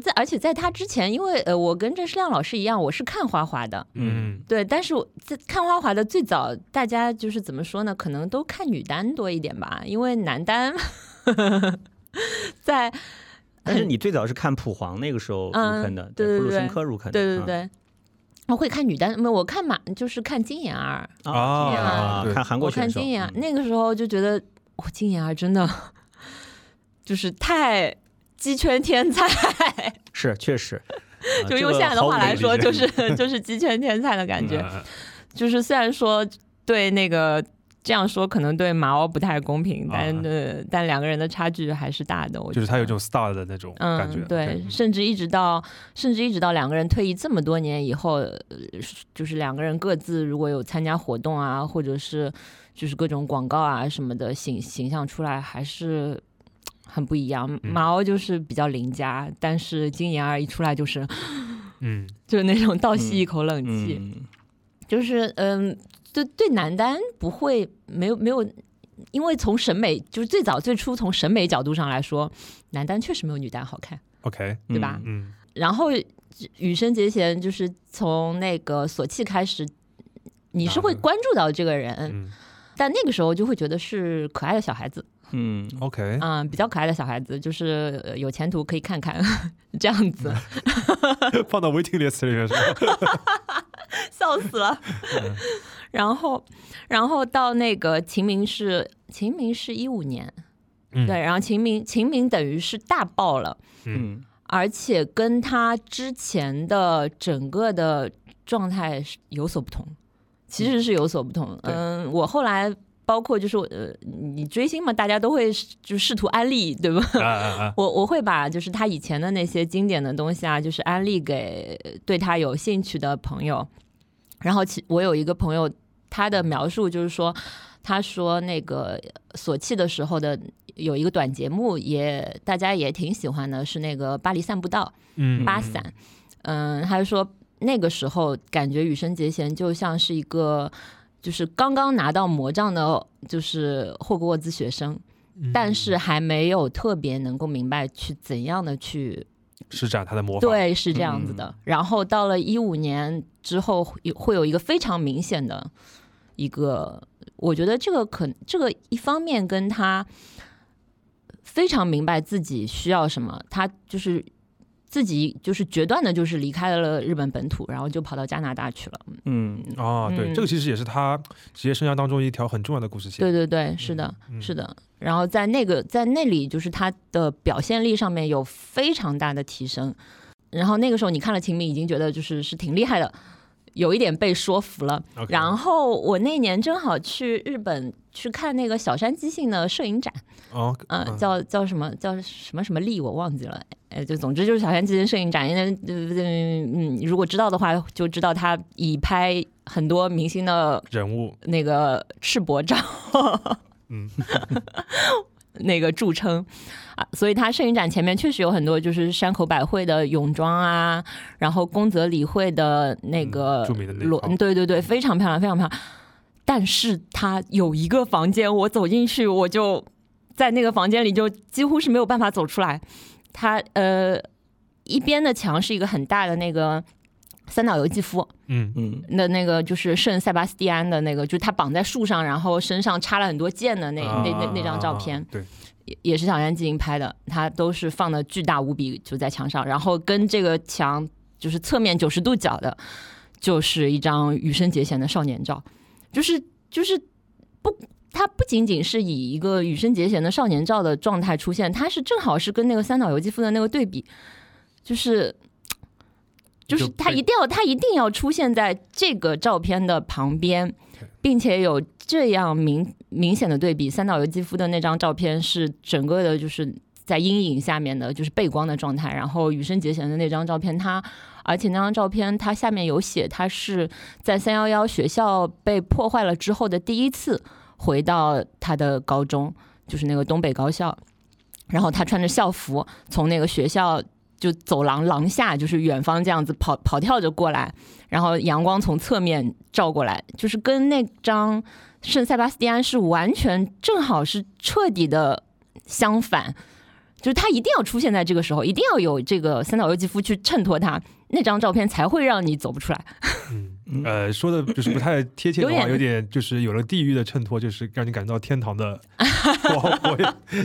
在而且在他之前，因为呃，我跟郑世亮老师一样，我是看花滑的，嗯，对，但是在看花滑的最早，大家就是怎么说呢？可能都看女单多一点吧，因为男单在。但是你最早是看普黄那个时候入坑的，对布鲁申科入坑的，对对对。我会看女单，没我看马就是看金妍儿啊，看韩国选手。看金妍儿那个时候就觉得，哇，金妍儿真的就是太鸡圈天才，是确实。就用现在的话来说，就是 就是鸡圈天才的感觉。就是虽然说对那个。这样说可能对马奥不太公平，但呃，但两个人的差距还是大的。我就是他有这种 star 的那种感觉，对，甚至一直到甚至一直到两个人退役这么多年以后，就是两个人各自如果有参加活动啊，或者是就是各种广告啊什么的形形象出来，还是很不一样。马奥就是比较邻家，但是金妍儿一出来就是，嗯，就是那种倒吸一口冷气，就是嗯。对对，男单不会没有没有，因为从审美就是最早最初从审美角度上来说，男单确实没有女单好看。OK，对吧？嗯。然后羽生结弦就是从那个索契开始，你是会关注到这个人，但那个时候就会觉得是可爱的小孩子。嗯，OK，嗯，比较可爱的小孩子，就是有前途可以看看 这样子。放到 waiting list 里面是吧？笑死了。然后，然后到那个秦明是秦明是一五年，对，然后秦明秦明等于是大爆了，嗯。而且跟他之前的整个的状态是有所不同，其实是有所不同。对。嗯，我后来包括就是呃，你追星嘛，大家都会就试图安利，对吧？啊啊啊！我我会把就是他以前的那些经典的东西啊，就是安利给对他有兴趣的朋友。然后其我有一个朋友，他的描述就是说，他说那个索契的时候的有一个短节目也大家也挺喜欢的，是那个巴黎散步道嗯，巴散。嗯，他就说那个时候感觉羽生结弦就像是一个就是刚刚拿到魔杖的，就是霍格沃兹学生。嗯但是还没有特别能够明白去怎样的去施展他的魔法。，对，是这样子的。然后到了一五年之后，会会有一个非常明显的一个，我觉得这个可这个一方面跟他非常明白自己需要什么，他就是。自己就是决断的，就是离开了日本本土，然后就跑到加拿大去了。嗯，哦，对，嗯这个其实也是他职业生涯当中一条很重要的故事线。对对对，是的，嗯是的。然后在那个在那里，就是他的表现力上面有非常大的提升。然后那个时候你看了《秦明》，已经觉得就是是挺厉害的，有一点被说服了。然后我那年正好去日本去看那个小山基信的摄影展，哦，嗯、嗯。叫叫什么叫什么什么力我忘记了，哎，就总之就是小山基信摄影展，因为嗯嗯，如果知道的话就知道他以拍很多明星的人物，那个赤膊照，嗯，那个著称。啊，所以他摄影展前面确实有很多就是山口百惠的泳装啊，然后宫泽理惠的那个嗯著名的那裸，对对对，非常漂亮，非常漂亮。但是他有一个房间，我走进去，我就在那个房间里就几乎是没有办法走出来。他呃，一边的墙是一个很大的那个三岛由纪夫，嗯。嗯那那个就是圣塞巴斯蒂安的那个，就是他绑在树上，然后身上插了很多箭的那、那那那张照片。啊，对，也也是小山基金拍的，他都是放的巨大无比，就在墙上，然后跟这个墙就是侧面九十度角的，就是一张羽生结弦的少年照，就是就是不。他不仅仅是以一个羽生结弦的少年照的状态出现，他是正好是跟那个三岛由纪夫的那个对比，就是就是他一定要他一定要出现在这个照片的旁边，并且有这样明明显的对比。三岛由纪夫的那张照片是整个的就是在阴影下面的，就是背光的状态。然后羽生结弦的那张照片，他而且那张照片它下面有写，他是在三幺幺学校被破坏了之后的第一次回到他的高中，就是那个东北高校。然后他穿着校服从那个学校就走廊廊下，就是远方这样子跑跑跳着过来，然后阳光从侧面照过来，就是跟那张圣塞巴斯蒂安是完全正好是彻底的相反，就是他一定要出现在这个时候，一定要有这个三岛由纪夫去衬托他，那张照片才会让你走不出来。嗯，呃，说的就是不太贴切的话，有点有点就是有了地狱的衬托，就是让你感到天堂的光辉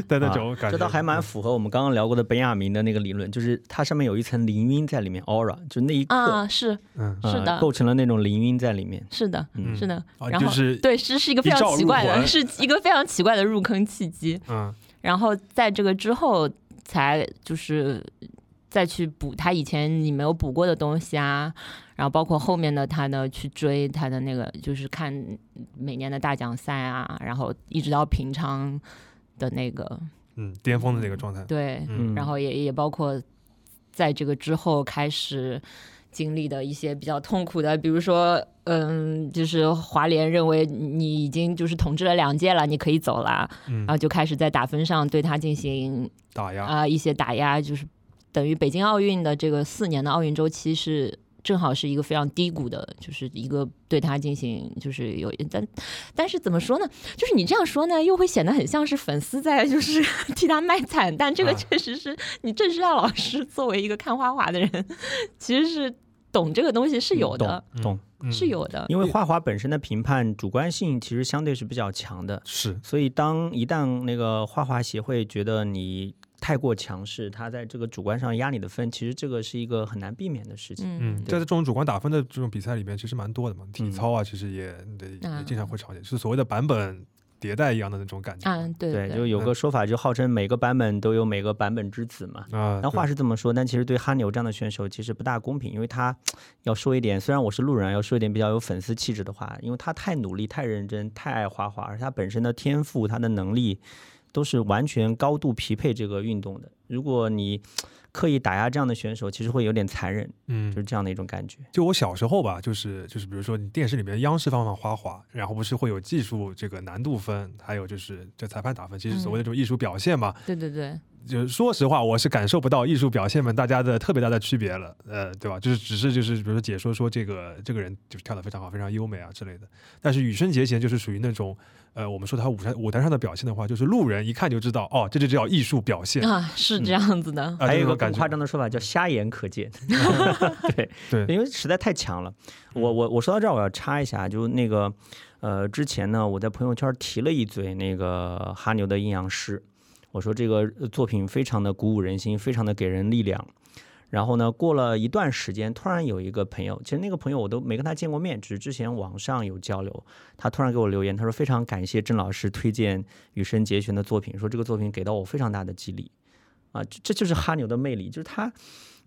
的那种感觉。啊这倒还蛮符合我们刚刚聊过的本雅明的那个理论，就是它上面有一层凌晕在里面，aura，就那一刻、啊，是嗯呃是的构成了那种凌晕在里面。是的，嗯是的，啊，然后就是对，是是一个非常奇怪的，是一个非常奇怪的入坑契机。嗯然后在这个之后，才就是再去补他以前你没有补过的东西啊，然后包括后面的他的去追他的那个，就是看每年的大奖赛啊，然后一直到平昌的那个嗯巅峰的那个状态。对，嗯然后也也包括在这个之后开始经历的一些比较痛苦的，比如说，嗯，就是华联认为你已经就是统治了两届了，你可以走了，嗯然后就开始在打分上对他进行打压。啊、一些打压，就是等于北京奥运的这个四年的奥运周期是。正好是一个非常低谷的，就是一个对他进行，就是有，但但是怎么说呢？就是你这样说呢，又会显得很像是粉丝在就是 替他卖惨，但这个啊确实是你郑世亮老师作为一个看花滑的人，其实是懂这个东西是有的，懂是有的。因为花滑本身的评判主观性其实相对是比较强的，是所以当一旦那个花滑协会觉得你太过强势，他在这个主观上压你的分，其实这个是一个很难避免的事情。嗯嗯，在这种主观打分的这种比赛里面，其实蛮多的嘛。体嗯操啊，其实也也经常会常见，就是所谓的版本迭代一样的那种感觉。嗯，对对，对就有个说法，就号称每个版本都有每个版本之子嘛。啊，那话是这么说，但其实对哈牛这样的选手其实不大公平，因为他要说一点，虽然我是路人，要说一点比较有粉丝气质的话，因为他太努力、太认真、太爱花花，而他本身的天赋、他的能力都是完全高度匹配这个运动的。如果你刻意打压这样的选手，其实会有点残忍，嗯就是，这样的一种感觉。就我小时候吧，就是就是比如说你电视里面央视放放花滑，然后不是会有技术这个难度分，还有就是这裁判打分，其实所谓的这种艺术表现嘛。对对对，就是说实话，我是感受不到艺术表现们大家的特别大的区别了，呃，对吧？就是只是就是比如说解说说这个这个人就是跳得非常好，非常优美啊之类的。但是羽生结弦就是属于那种，呃，我们说他舞台舞台上的表现的话，就是路人一看就知道，哦，这就叫艺术表现啊，啊，是这样子的。还有一个更夸张的说法叫瞎眼可见，对 对因为实在太强了。我我我说到这儿，我要插一下，就那个呃，之前呢，我在朋友圈提了一嘴那个哈牛的阴阳师，我说这个作品非常的鼓舞人心，非常的给人力量。然后呢，过了一段时间，突然有一个朋友，其实那个朋友我都没跟他见过面，只是之前网上有交流。他突然给我留言，他说非常感谢郑老师推荐羽生结弦的作品，说这个作品给到我非常大的激励。啊，这这就是哈牛的魅力，就是他，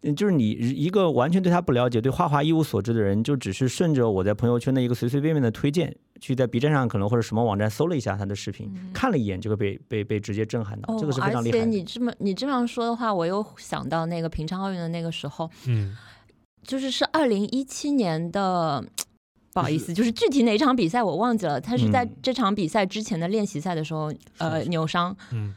嗯就是你一个完全对他不了解、对花滑一无所知的人，就只是顺着我在朋友圈的一个随随便便的推荐，去在 B 站上可能或者什么网站搜了一下他的视频，看了一眼就会被被被直接震撼到，哦这个是非常厉而且害。你这么你这样说的话，我又想到那个平昌奥运的那个时候，嗯就是是二零一七年的。不好意思，就是具体哪场比赛我忘记了。他是在嗯这场比赛之前的练习赛的时候，呃，扭伤。嗯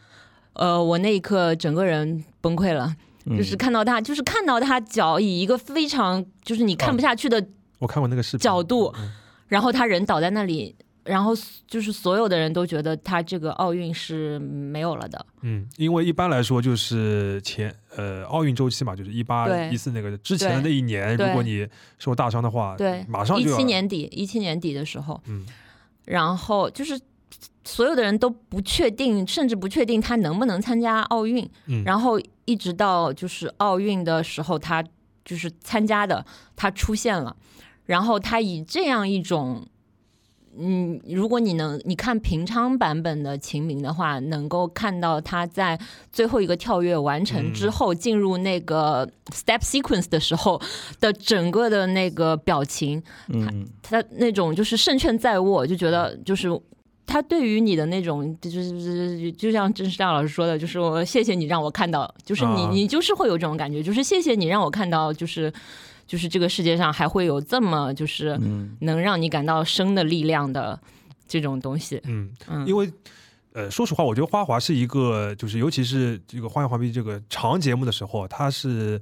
呃，我那一刻整个人崩溃了，就是嗯看到他，就是看到他脚以一个非常就是你看不下去的我看过那个视频角度嗯然后他人倒在那里，然后就是所有的人都觉得他这个奥运是没有了的。嗯，因为一般来说就是前呃奥运周期嘛，就是一八一四那个之前的那一年，如果你受大伤的话，对，马上就一七年底，一七年底的时候，嗯。然后就是所有的人都不确定，甚至不确定他能不能参加奥运。嗯，然后一直到就是奥运的时候，他就是参加的，他出现了，然后他以这样一种。嗯，如果你能你看平昌版本的秦明的话，能够看到他在最后一个跳跃完成之后，进入那个 step sequence 的时候的整个的那个表情，他，他那种就是胜券在握，就觉得就是他对于你的那种，就是就像郑世亮老师说的，就是我谢谢你让我看到，就是你、啊你就是会有这种感觉，就是谢谢你让我看到，就是就是这个世界上还会有这么就是嗯能让你感到生的力量的这种东西，嗯，嗯，因为。呃，说实话，我觉得花滑是一个，就是尤其是这个花样滑冰这个长节目的时候，它是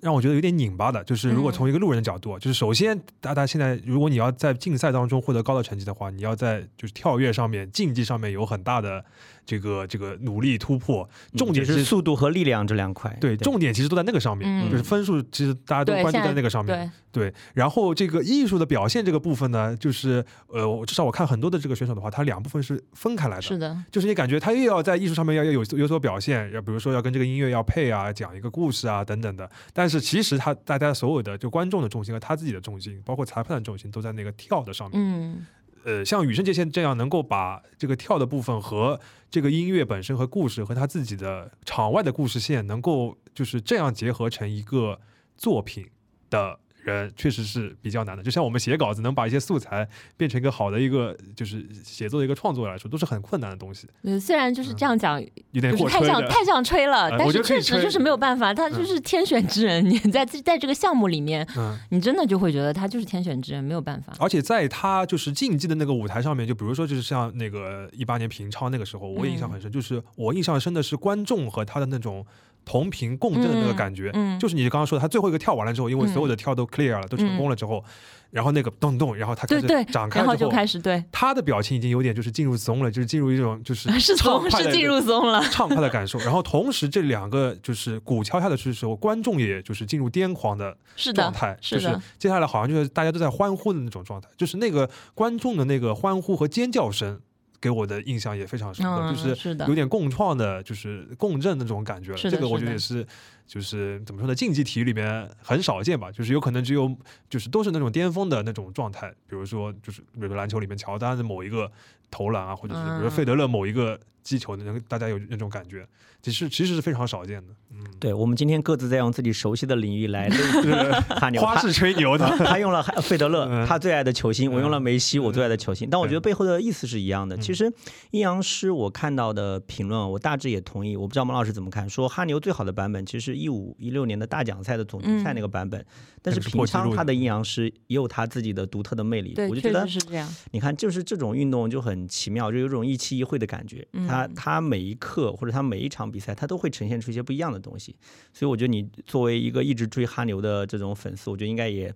让我觉得有点拧巴的。就是如果嗯从一个路人的角度，就是首先，大家现在如果你要在竞赛当中获得高的成绩的话，你要在就是跳跃上面、竞技上面有很大的这个这个努力突破。重点就是是速度和力量这两块。对，重点其实都在那个上面，嗯就是分数其实大家都，关注在那个上面。对，对，然后这个艺术的表现这个部分呢，就是呃，我至少我看很多的这个选手的话，他两部分是分开来的。是的，就是你感觉他又要在艺术上面要要有有所表现，要比如说要跟这个音乐要配啊，讲一个故事啊等等的。但是其实他大家所有的就观众的重心和他自己的重心，包括裁判的重心都在那个跳的上面。嗯呃，像羽生结弦这样能够把这个跳的部分和这个音乐本身和故事和他自己的场外的故事线能够就是这样结合成一个作品的人，确实是比较难的。就像我们写稿子能把一些素材变成一个好的一个就是写作的一个创作来说，都是很困难的东西，嗯虽然就是这样讲，有点就是太。像太像吹了，但是确实就是没有办法，他就是天选之人。你在在这个项目里面，嗯，你真的就会觉得他就是天选之人，没有办法。而且在他就是竞技的那个舞台上面，就比如说就是像那个一八年平昌那个时候，我印象很深，就是我印象深的是观众和他的那种同频共振的那个感觉。嗯，就是你刚刚说的，他最后一个跳完了之后，因为嗯所有的跳都 clear 了，都成功了之后，然后那个咚咚，然后他开始对对，然后就展开始对，他的表情已经有点就是进入松了，就是进入一种就是是畅松是进入松了，畅快的感受。然后同时这两个就是鼓敲下的时候，观众也就是进入癫狂的状态，就是是的，接下来好像就是大家都在欢呼的那种状态，就是那个观众的那个欢呼和尖叫声。给我的印象也非常深刻，嗯，就是有，点共创的，就是共振那种感觉了。这个我觉得也是，就是怎么说呢，竞技体育里面很少见吧，就是有可能只有就是都是那种巅峰的那种状态，比如说就是比如说篮球里面乔丹的某一个投篮啊，或者是比如费德勒某一个击球的，大家有那种感觉，其实其实是非常少见的。嗯，对，我们今天各自在用自己熟悉的领域来 论哈牛。花式吹牛的，他用了费德勒，嗯他最爱的球星；我用了梅西，我最爱的球星。但我觉得背后的意思是一样的。嗯其实阴阳师我看到的评论，我大致也同意。我不知道马老师怎么看，说哈牛最好的版本其实是一五一六年的大奖赛的总决赛那个版本，但是平昌他的阴阳师也有他自己的独特的魅力。对，我就觉得确实是这样。你看，就是这种运动就很奇妙，就有种一期一会的感觉。嗯它它每一刻或者他每一场比赛，他都会呈现出一些不一样的东西。所以我觉得你作为一个一直追哈牛的这种粉丝，我觉得应该也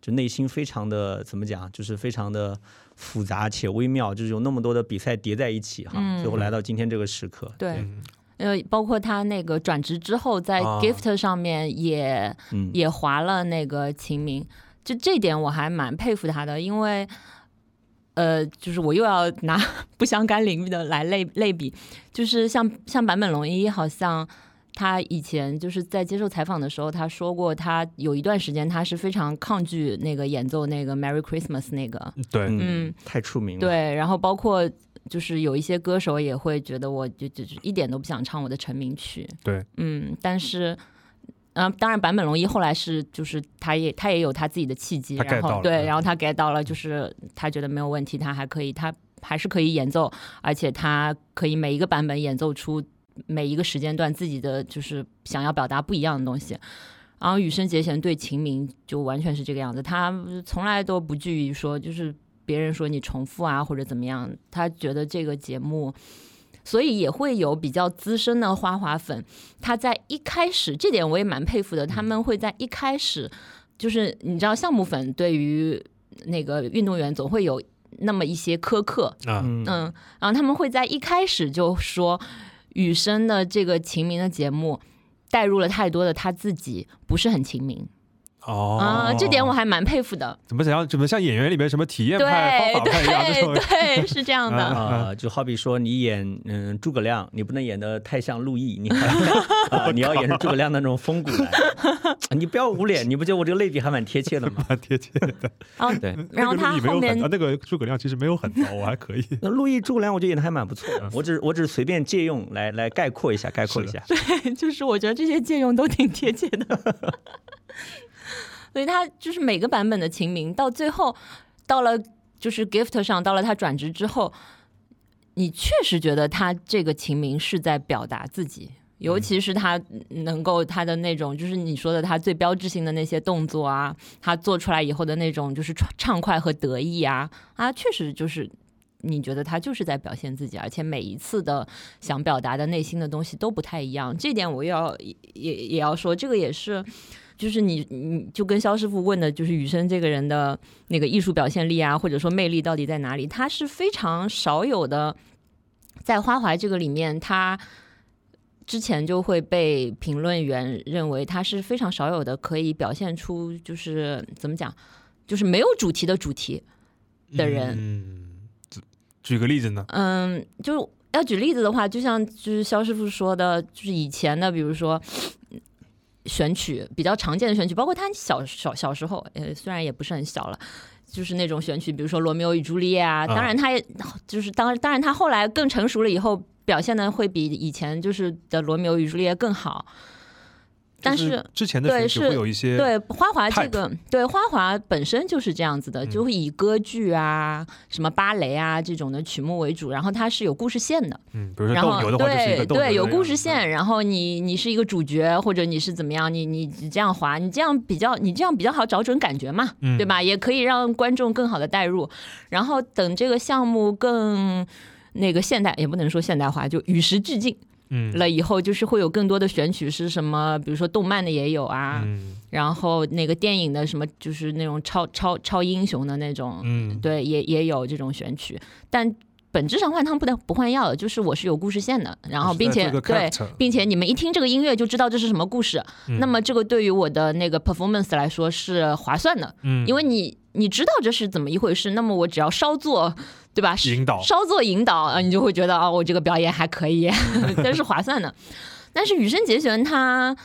就内心非常的怎么讲，就是非常的复杂且微妙，就是有那么多的比赛叠在一起哈，嗯最后来到今天这个时刻。对，嗯呃，包括他那个转职之后，在啊 Gift 上面也、嗯，也划了那个秦明，就这点我还蛮佩服他的，因为。呃，就是我又要拿不相干领域的来类类比，就是像像坂本龙一，好像他以前就是在接受采访的时候，他说过，他有一段时间他是非常抗拒那个演奏那个 Merry Christmas 那个，对，嗯嗯，太出名了。，对，然后包括就是有一些歌手也会觉得我就就就一点都不想唱我的成名曲，对，嗯，但是。嗯、当然，坂本龙一后来是，就是他也他也有他自己的契机，然后对，嗯然后他 get 到了，就是他觉得没有问题，他还可以，他还是可以演奏，而且他可以每一个版本演奏出每一个时间段自己的就是想要表达不一样的东西。然后羽生结弦对秦明就完全是这个样子，他从来都不惧于说，就是别人说你重复啊或者怎么样，他觉得这个节目，所以也会有比较资深的花滑粉，他在一开始这点我也蛮佩服的，他们会在一开始，就是你知道项目粉对于那个运动员总会有那么一些苛刻，啊，嗯嗯，然后他们会在一开始就说雨生的这个秦明的节目带入了太多的他自己，不是很亲民哦啊、这点我还蛮佩服的。怎么怎样怎么像演员里面什么体验派、方法派一样对对，是这样的。啊呃，就好比说你演嗯诸葛亮，你不能演的太像陆毅，你 你要演成诸葛亮的那种风骨来。你不要捂脸，你不觉得我这个类比还蛮贴切的吗？蛮贴切的。然 后对，然后他后面很啊，那个诸葛亮其实没有很糟，我还可以。那陆毅、诸葛亮我觉得演的还蛮不错的，我只我只是随便借用来来概括一下，概括一下。对就是我觉得这些借用都挺贴切的，所以他就是每个版本的秦明到最后到了就是 Gift 上，到了他转职之后，你确实觉得他这个秦明是在表达自己。尤其是他能够他的那种，就是你说的他最标志性的那些动作啊，他做出来以后的那种就是畅快和得意啊啊，确实就是你觉得他就是在表现自己，而且每一次的想表达的内心的东西都不太一样。这点我要也也要说，这个也是，就是你你就跟肖师傅问的，就是雨生这个人的那个艺术表现力啊，或者说魅力到底在哪里？他是非常少有的，在花怀这个里面，他。之前就会被评论员认为他是非常少有的可以表现出就是怎么讲，就是没有主题的主题的人。嗯，举举个例子呢？嗯，就要举例子的话，就像就是肖师傅说的，就是以前的，比如说嗯选曲比较常见的选曲，包括他小小小时候，呃，虽然也不是很小了。就是那种选曲，比如说《罗密欧与朱丽叶》啊，当然他也就是当当然他后来更成熟了以后，表现的会比以前就是的《罗密欧与朱丽叶》更好。但是之前的对是会有一些对花滑这个，对花滑本身就是这样子的，嗯就会以歌剧啊、什么芭蕾啊这种的曲目为主，然后它是有故事线的。嗯，比如说然后斗牛的话就是一对对有故事线，然后你你是一个主角，或者你是怎么样，你你你这样滑，你这样比较你这样比较好找准感觉嘛，嗯对吧？也可以让观众更好的带入。然后等这个项目更那个现代，也不能说现代化，就与时俱进嗯。了以后，就是会有更多的选曲是什么，比如说动漫的也有啊，嗯。然后那个电影的什么就是那种超超超英雄的那种，嗯，对，也也有这种选曲，但本质上换汤不得不换药的，就是我是有故事线的，然后并且对并且你们一听这个音乐就知道这是什么故事，嗯。那么这个对于我的那个 performance 来说是划算的，嗯，因为你你知道这是怎么一回事，那么我只要稍作，对吧？引导稍作引导啊，你就会觉得哦，我这个表演还可以，但是划算的。但是羽生结弦他，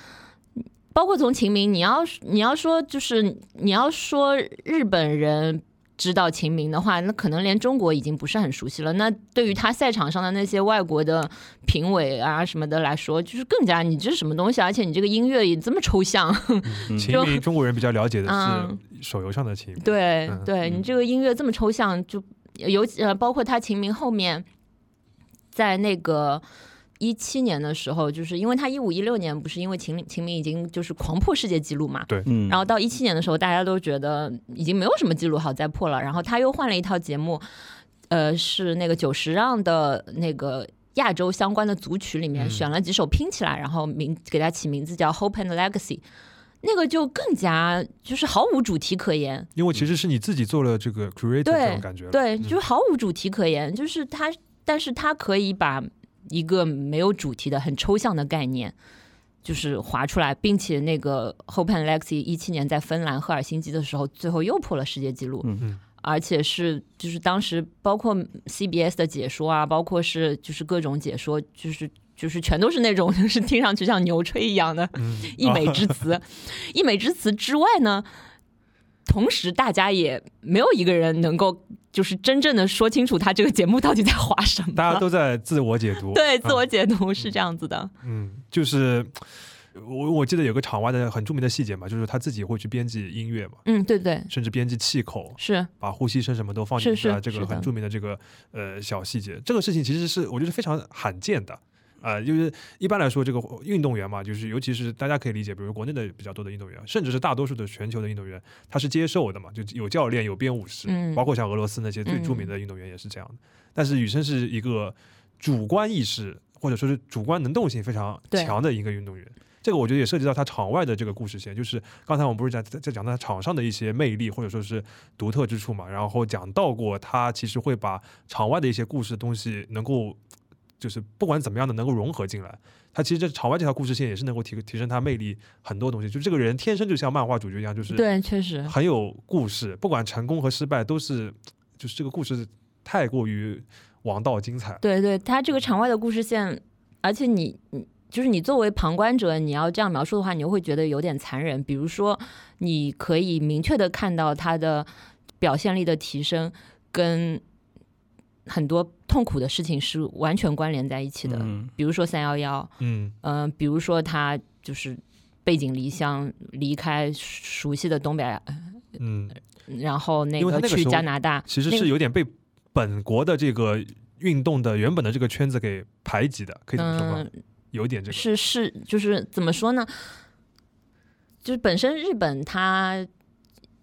包括从秦明，你要你要说就是你要说日本人。知道秦明的话，那可能连中国已经不是很熟悉了。那对于他赛场上的那些外国的评委啊什么的来说，就是更加你这是什么东西？而且你这个音乐也这么抽象。秦明中国人比较了解的是手游上的秦明。对，对你这个音乐这么抽象，就尤其呃，包括他秦明后面在那个。一七年的时候，就是因为他一五一六年不是因为秦秦明已经就是狂破世界纪录嘛，对，然后到一七年的时候，大家都觉得已经没有什么记录好再破了，然后他又换了一套节目，呃，是那个九十让的那个亚洲相关的组曲里面选了几首拼起来，然后名给他起名字叫 Hope and Legacy，那个就更加就是毫无主题可言，因为其实是你自己做了这个 creator 这种感觉，对，就毫无主题可言，就是他，但是他可以把。一个没有主题的很抽象的概念，就是划出来，并且那个 Hope and Lexi 一七年在芬兰赫尔辛基的时候，最后又破了世界纪录，嗯嗯，而且是就是当时包括 CBS 的解说啊，包括是就是各种解说，就是就是全都是那种就是听上去像牛吹一样的 溢美之词，溢美之词之外呢。同时，大家也没有一个人能够就是真正的说清楚他这个节目到底在划什么。大家都在自我解读，对，自我解读是这样子的。嗯，就是我我记得有个场外的很著名的细节嘛，就是他自己会去编辑音乐嘛。嗯，对对，甚至编辑气口，是把呼吸声什么都放进去啊。这个很著名的这个呃小细节，这个事情其实是我觉得非常罕见的。呃，就是一般来说，这个运动员嘛，就是尤其是大家可以理解，比如国内的比较多的运动员，甚至是大多数的全球的运动员，他是接受的嘛，就有教练、有编舞师，包括像俄罗斯那些最著名的运动员也是这样的。但是羽生是一个主观意识或者说是主观能动性非常强的一个运动员，这个我觉得也涉及到他场外的这个故事线，就是刚才我们不是在在讲他场上的一些魅力或者说是独特之处嘛，然后讲到过他其实会把场外的一些故事东西能够。就是不管怎么样的能够融合进来，他其实这场外这条故事线也是能够提提升他魅力很多东西。就这个人天生就像漫画主角一样，就是对，确实很有故事，不管成功和失败都是，就是这个故事太过于王道精彩。对，对他这个场外的故事线，而且你你就是你作为旁观者，你要这样描述的话，你又会觉得有点残忍。比如说，你可以明确的看到他的表现力的提升跟。很多痛苦的事情是完全关联在一起的，比如说三幺幺，嗯嗯，比如说他就是背井离乡，离开熟悉的东北，嗯，然后那个去加拿大，其实是有点被本国的这个运动的原本的这个圈子给排挤的，可以这么说吗？有点这个是是就是怎么说呢？就是本身日本它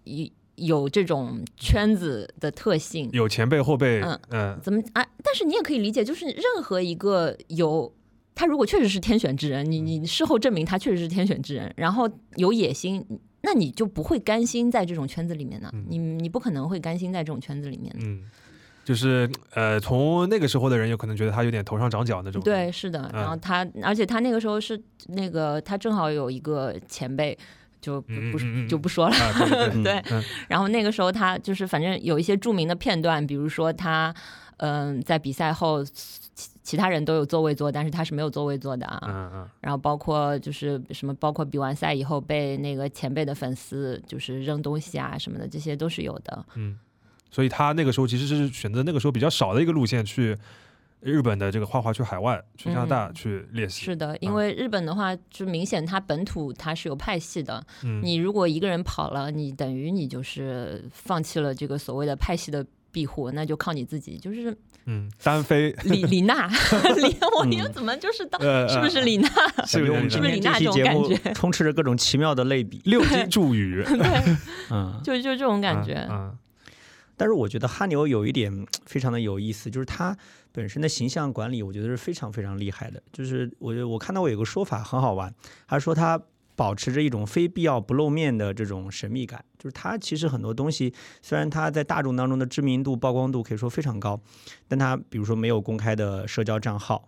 一。有这种圈子的特性，有前辈后辈，嗯嗯，怎么啊？但是你也可以理解，就是任何一个有他，如果确实是天选之人，你你事后证明他确实是天选之人，然后有野心，那你就不会甘心在这种圈子里面呢？你你不可能会甘心在这种圈子里面。嗯，就是呃，从那个时候的人有可能觉得他有点头上长角那种。对，是的。然后他，而且他那个时候是那个，他正好有一个前辈。就不不就不说了，对。然后那个时候他就是反正有一些著名的片段，比如说他嗯在比赛后，其其他人都有座位坐，但是他是没有座位坐的啊。嗯嗯。然后包括就是什么，包括比完赛以后被那个前辈的粉丝就是扔东西啊什么的，这些都是有的。嗯。所以他那个时候其实是选择那个时候比较少的一个路线去。日本的这个画画去海外去加拿大去练习。是的，因为日本的话就明显它本土它是有派系的，嗯。你如果一个人跑了，你等于你就是放弃了这个所谓的派系的庇护，那就靠你自己，就是嗯单飞。李李娜，李我你怎么就是当是不是李娜？是不是李娜？这种感觉？充斥着各种奇妙的类比，六金助语，对，嗯，就就这种感觉，嗯。但是我觉得哈牛有一点非常的有意思，就是他。本身的形象管理，我觉得是非常非常厉害的。就是我觉得我看到过有个说法很好玩，他说他保持着一种非必要不露面的这种神秘感。就是他其实很多东西，虽然他在大众当中的知名度、曝光度可以说非常高，但他比如说没有公开的社交账号，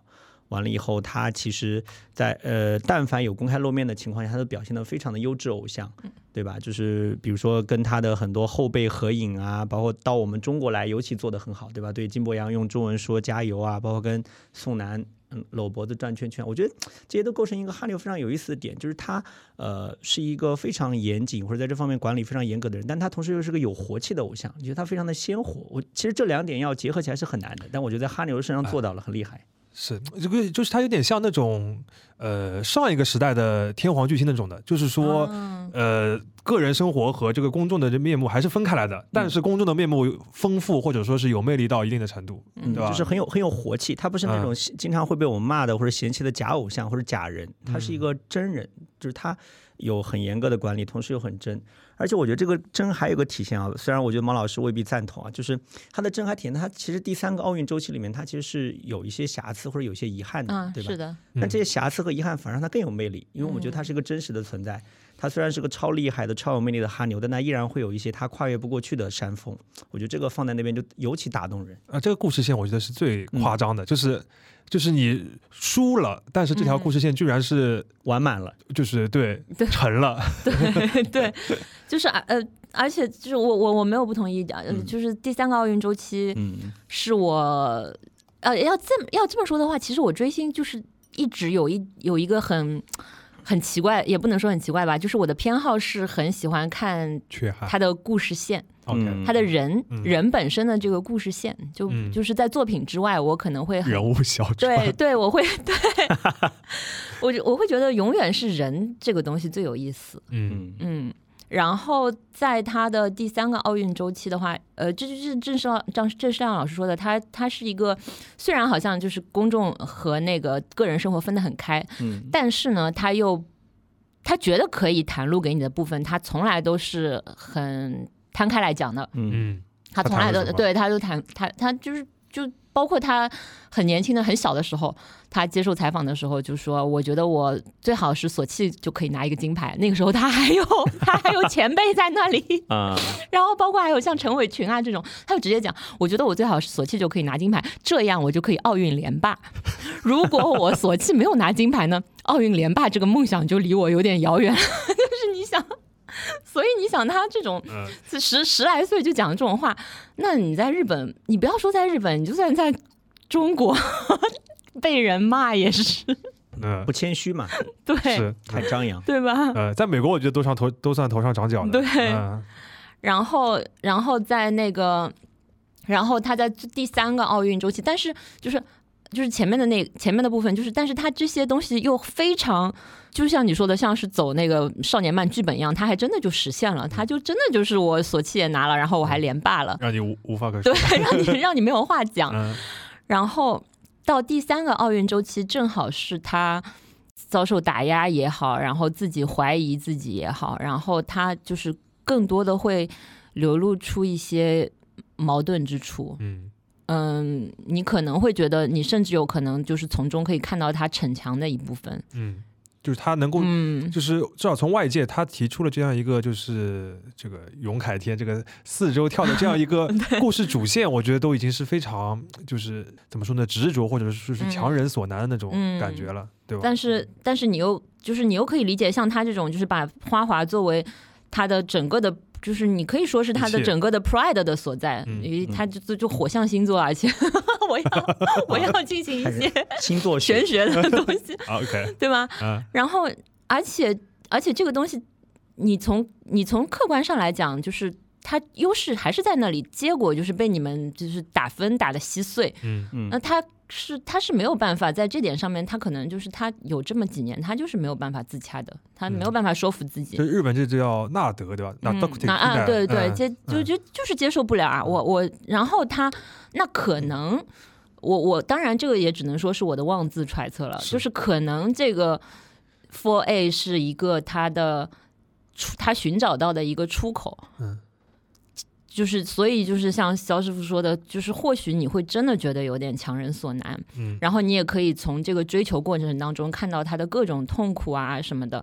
完了以后，他其实在呃，但凡有公开露面的情况下，他都表现得非常的优质偶像，对吧？就是比如说跟他的很多后辈合影啊，包括到我们中国来，尤其做得很好，对吧？对金博洋用中文说加油啊，包括跟宋楠嗯搂脖子转圈圈，我觉得这些都构成一个哈牛非常有意思的点，就是他呃是一个非常严谨或者在这方面管理非常严格的人，但他同时又是个有活气的偶像，你觉得他非常的鲜活。我其实这两点要结合起来是很难的，但我觉得在哈牛身上做到了，很厉害。是这个，就是他有点像那种呃上一个时代的天皇巨星那种的，就是说、嗯呃个人生活和这个公众的这面目还是分开来的，但是公众的面目丰富或者说是有魅力到一定的程度，嗯对吧？就是很有很有活气，他不是那种嗯经常会被我们骂的或者嫌弃的假偶像或者假人，他是一个真人，就是他有很严格的管理，同时又很真。而且我觉得这个真还有个体现啊，虽然我觉得毛老师未必赞同啊，就是他的真还体现他其实第三个奥运周期里面，他其实是有一些瑕疵或者有些遗憾的，嗯，对吧是？的，但这些瑕疵和遗憾反而让他更有魅力，因为我觉得他是一个真实的存在。他虽然是个超厉害的、超有魅力的哈牛，但他依然会有一些他跨越不过去的山峰。我觉得这个放在那边就尤其打动人。啊，这个故事线我觉得是最嗯夸张的，就是就是你输了，但是这条嗯故事线居然是完满了，就是对对成了，对对，就是啊呃，而且就是我我我没有不同意的，呃嗯就是第三个奥运周期嗯是我呃要这么要这么说的话，其实我追星就是一直有一有一个很。很奇怪，也不能说很奇怪吧，就是我的偏好是很喜欢看。他的故事线。他的人、嗯。人本身的这个故事线，就、嗯。就是在作品之外，我可能会人物小传，对对，我会对，我我会觉得永远是人这个东西最有意思。嗯嗯。嗯，然后在他的第三个奥运周期的话，呃，这就是郑世亮张郑世亮老师说的，他他是一个虽然好像就是公众和那个个人生活分得很开，嗯。但是呢，他又他觉得可以袒露给你的部分，他从来都是很摊开来讲的。嗯。嗯他他从来都对，他就谈他他就是就包括他很年轻的很小的时候，他接受采访的时候就说，我觉得我最好是索契就可以拿一个金牌。那个时候他还有 他还有前辈在那里，啊，然后包括还有像陈伟群啊这种，他就直接讲，我觉得我最好是索契就可以拿金牌，这样我就可以奥运连霸。如果我索契没有拿金牌呢，奥运连霸这个梦想就离我有点遥远。就是你想。所以你想他这种嗯十十来岁就讲这种话，那你在日本，你不要说在日本，你就算在中国被人骂也是嗯不谦虚嘛，对是太张扬。对吧？呃，在美国我觉得都上头都算头上长角的，对嗯 然后，然后在那个，然后他在第三个奥运周期，但是就是就是前面的那前面的部分，就是但是他这些东西又非常，就像你说的，像是走那个少年漫剧本一样，他还真的就实现了，他就真的就是我索契也拿了，然后我还连霸了，让你无无法可 说对，，让你让你没有话讲。嗯然后到第三个奥运周期，正好是他遭受打压也好，然后自己怀疑自己也好，然后他就是更多的会流露出一些矛盾之处。嗯嗯，你可能会觉得，你甚至有可能就是从中可以看到他逞强的一部分。嗯，就是他能够嗯，就是至少从外界，他提出了这样一个就是这个勇凯天这个四周跳的这样一个 故事主线，我觉得都已经是非常就是怎么说呢，执着或者说是强人所难的那种嗯感觉了，对吧？但是但是你又就是你又可以理解，像他这种就是把花滑作为他的整个的，就是你可以说是他的整个的 pride 的所在，嗯因为他就就就火象星座，而且我要 我要进行一些星座玄学的东西 啊 OK，对吧？嗯然后而且而且这个东西，你从你从客观上来讲，就是。他优势还是在那里，结果就是被你们就是打分打的稀碎，嗯嗯那他是他是没有办法在这点上面，他可能就是他有这么几年，他就是没有办法自洽的，他没有办法说服自己。就日本这就叫纳德对吧？那嗯那啊，对对，嗯接就就就是接受不了啊！我我，然后他那可能，我我当然这个也只能说是我的妄自揣测了，是就是可能这个 Four A 是一个他的出他寻找到的一个出口，嗯，就是所以就是像肖师傅说的，就是或许你会真的觉得有点强人所难，嗯然后你也可以从这个追求过程当中看到他的各种痛苦啊什么的。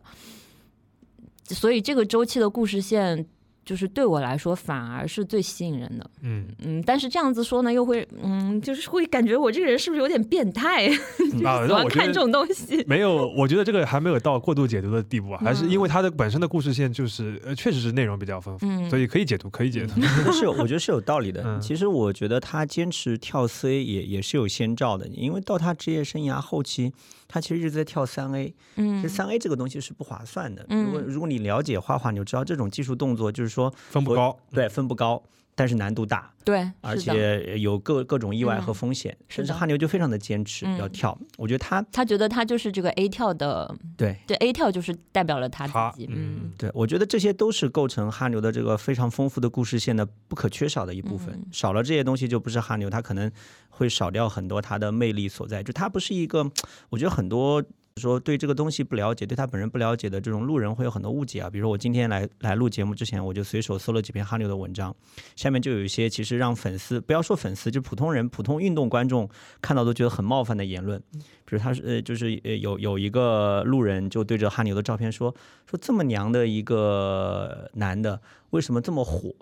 所以这个周期的故事线就是对我来说反而是最吸引人的。嗯嗯，但是这样子说呢，又会嗯，就是会感觉我这个人是不是有点变态，啊，喜那我看这种东西。没有，我觉得这个还没有到过度解读的地步啊，还是因为它的本身的故事线就是呃，确实是内容比较丰富，嗯所以可以解读，可以解读。我觉得是，我觉得是有道理的。嗯 其实我觉得他坚持跳 C 也也是有先兆的，因为到他职业生涯后期，他其实一直在跳三 A。嗯其实三 A 这个东西是不划算的。嗯如果如果你了解画画，你就知道这种技术动作就是说分不高，对分不高，但是难度大，对，而且有各各种意外和嗯风险。是的但是哈牛就非常的坚持嗯要跳，我觉得他他觉得他就是这个 A 跳的，对。对 A 跳就是代表了他他自己。嗯对，我觉得这些都是构成哈牛的这个非常丰富的故事线的不可缺少的一部分。嗯少了这些东西，就不是哈牛，他可能会少掉很多他的魅力所在。就他不是一个，我觉得很多说对这个东西不了解，对他本人不了解的这种路人会有很多误解啊。比如说我今天来来录节目之前，我就随手搜了几篇哈牛的文章，下面就有一些其实让粉丝不要说粉丝，就普通人、普通运动观众看到都觉得很冒犯的言论。比如他是呃，就是呃有有一个路人就对着哈牛的照片说说这么娘的一个男的，为什么这么火？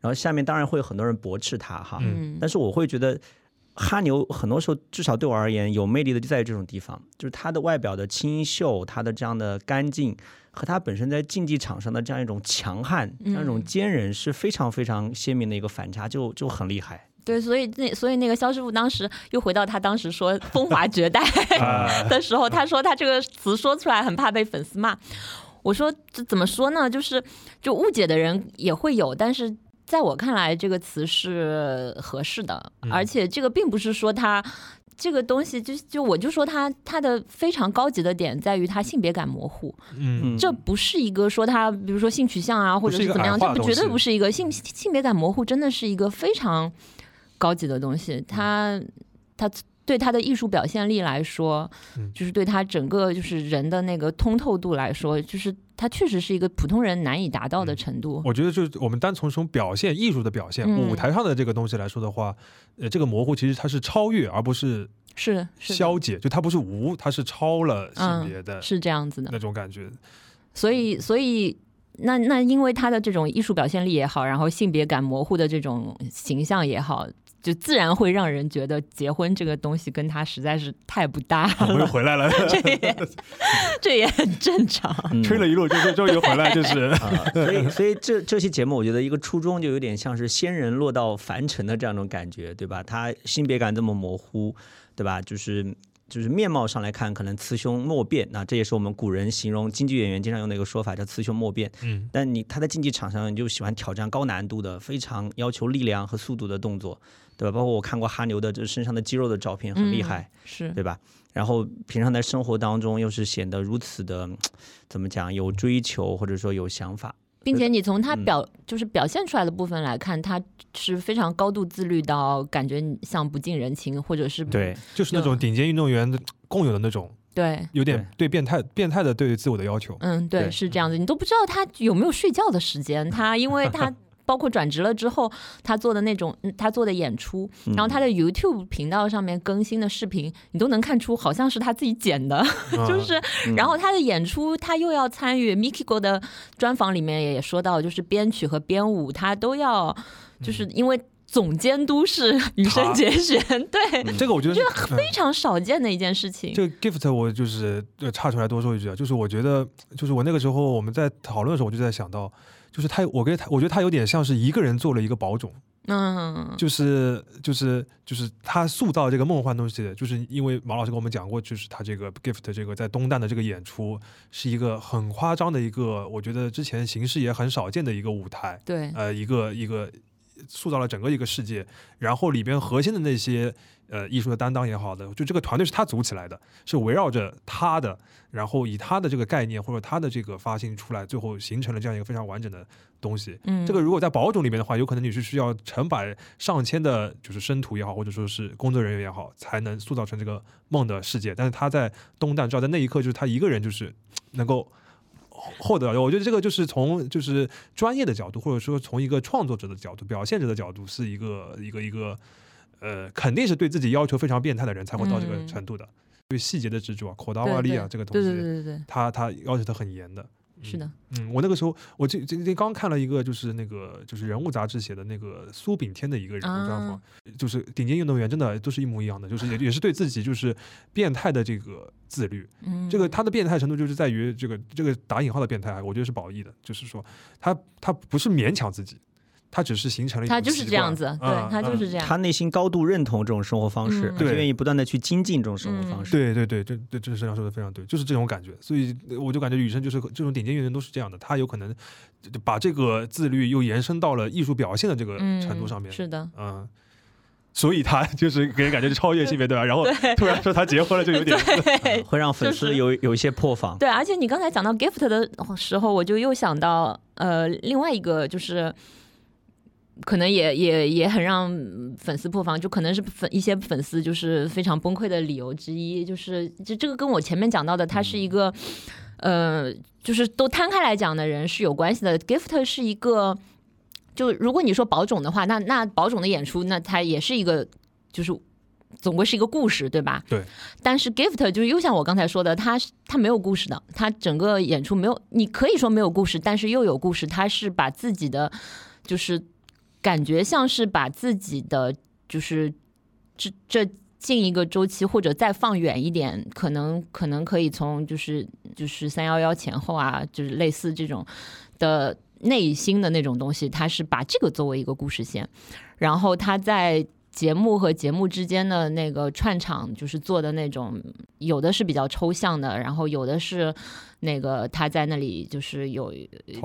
然后下面当然会有很多人驳斥他哈，嗯，但是我会觉得哈牛很多时候，至少对我而言，有魅力的就在于这种地方，就是他的外表的清秀，他的这样的干净，和他本身在竞技场上的这样一种强悍、这样一种嗯坚韧，是非常非常鲜明的一个反差，就就很厉害。对，所以那所以那个肖师傅当时又回到他当时说风华绝代啊 的时候，他说他这个词说出来很怕被粉丝骂。我说这怎么说呢？就是就误解的人也会有，但是在我看来，这个词是合适的，嗯而且这个并不是说它。这个东西就就我就说它它的非常高级的点在于它性别感模糊，嗯，这不是一个说它比如说性取向啊或者是怎么样，这不绝对不是一个性性别感模糊，真的是一个非常高级的东西。嗯他他对他的艺术表现力来说，嗯就是对他整个就是人的那个通透度来说，就是他确实是一个普通人难以达到的嗯程度。我觉得就是我们单从从表现艺术的表现，嗯舞台上的这个东西来说的话，呃，这个模糊其实它是超越，而不是是消解，就它不是无，它是超了性别的是这样子的，那种感觉。所以所以。那那因为他的这种艺术表现力也好，然后性别感模糊的这种形象也好，就自然会让人觉得结婚这个东西跟他实在是太不搭我又，回来了，这也 这也很正常。嗯吹了一路，就是终于回来，就是啊，所以所以这这期节目，我觉得一个初衷就有点像是仙人落到凡尘的这样一种感觉，对吧？他性别感这么模糊，对吧？就是就是面貌上来看，可能雌雄莫辨，那这也是我们古人形容京剧演员经常用的一个说法，叫雌雄莫辨。嗯但你他在竞技场上，你就喜欢挑战高难度的、非常要求力量和速度的动作，对吧？包括我看过哈牛的这身上的肌肉的照片，很厉害。是，对吧？然后平常在生活当中又是显得如此的，怎么讲，有追求或者说有想法。并且你从他嗯表、就是表现出来的部分来看，他是非常高度自律到感觉像不近人情，或者是对，就是那种顶尖运动员的共有的那种，对。有点对变态变态的对自我的要求。嗯，对，对是这样子，你都不知道他有没有睡觉的时间。他因为他包括转职了之后，他做的那种，嗯他做的演出，嗯。然后他的 YouTube 频道上面更新的视频，你都能看出好像是他自己剪的，就是，嗯。然后他的演出他又要参与 Mikiko 的专访里面也说到，就是编曲和编舞他都要，就是因为总监督是羽生结弦，对，这个我觉得是嗯。非常少见的一件事情。这个 gift 我就是呃岔出来多说一句啊，就是我觉得，就是我那个时候我们在讨论的时候，我就在想到，就是他，我跟他，我觉得他有点像是一个人做了一个宝种，嗯，就是就是就是他塑造这个梦幻东西，就是因为毛老师跟我们讲过，就是他这个 gift 这个在东旦的这个演出是一个很夸张的一个，我觉得之前形式也很少见的一个舞台，对，呃，一个一个塑造了整个一个世界，然后里边核心的那些呃艺术的担当也好的，就这个团队是他组起来的，是围绕着他的，然后以他的这个概念或者他的这个发心出来，最后形成了这样一个非常完整的东西。嗯，这个如果在宝冢里面的话，有可能你是需要成百上千的，就是生徒也好，或者说是工作人员也好，才能塑造成这个梦的世界。但是他在东旦，知道在那一刻，就是他一个人，就是能够获得。我觉得这个就是从就是专业的角度，或者说从一个创作者的角度、表现者的角度，是一个一个一个呃，肯定是对自己要求非常变态的人才会到这个嗯程度的。对细节的执着啊，口达对瓦利啊，这个东对对西，对对对。他他要求的很严的。是的，嗯，我那个时候我这这这刚看了一个，就是那个就是人物杂志写的那个苏炳添的一个人物专访，就是顶尖运动员真的都是一模一样的，就是也 也是对自己就是变态的这个自律。嗯，这个他的变态程度就是在于这个这个打引号的变态，我觉得是褒义的，就是说他他不是勉强自己。他只是形成了一他就是这样子，对他就是这样。他内心高度认同这种生活方式，对，愿意不断的去精进这种生活方式。对对对，这这这身上说的非常对，就是这种感觉。所以我就感觉羽生就是这种顶尖运动员都是这样的，他有可能把这个自律又延伸到了艺术表现的这个程度上面。是的，嗯，所以他 就是给人感觉就超越性别，对吧？然后突然说他结婚了，就有点 会让粉丝有有一些破防。对，而且你刚才讲到 gift 的时候，我就又想到呃另外一个就是。可能也也也很让粉丝破防，就可能是粉一些粉丝就是非常崩溃的理由之一，就是就这个跟我前面讲到的，他是一个呃，就是都摊开来讲的人是有关系的。Gift 是一个，就如果你说宝冢的话，那那宝冢的演出，那他也是一个，就是总归是一个故事，对吧？对。但是 Gift 就又像我刚才说的，他他没有故事的，他整个演出没有，你可以说没有故事，但是又有故事，他是把自己的就是。感觉像是把自己的就是这这近一个周期，或者再放远一点，可能可能可以从就是就是三幺幺前后啊，就是类似这种的内心的那种东西，他是把这个作为一个故事线，然后他在节目和节目之间的那个串场，就是做的那种，有的是比较抽象的，然后有的是那个他在那里就是有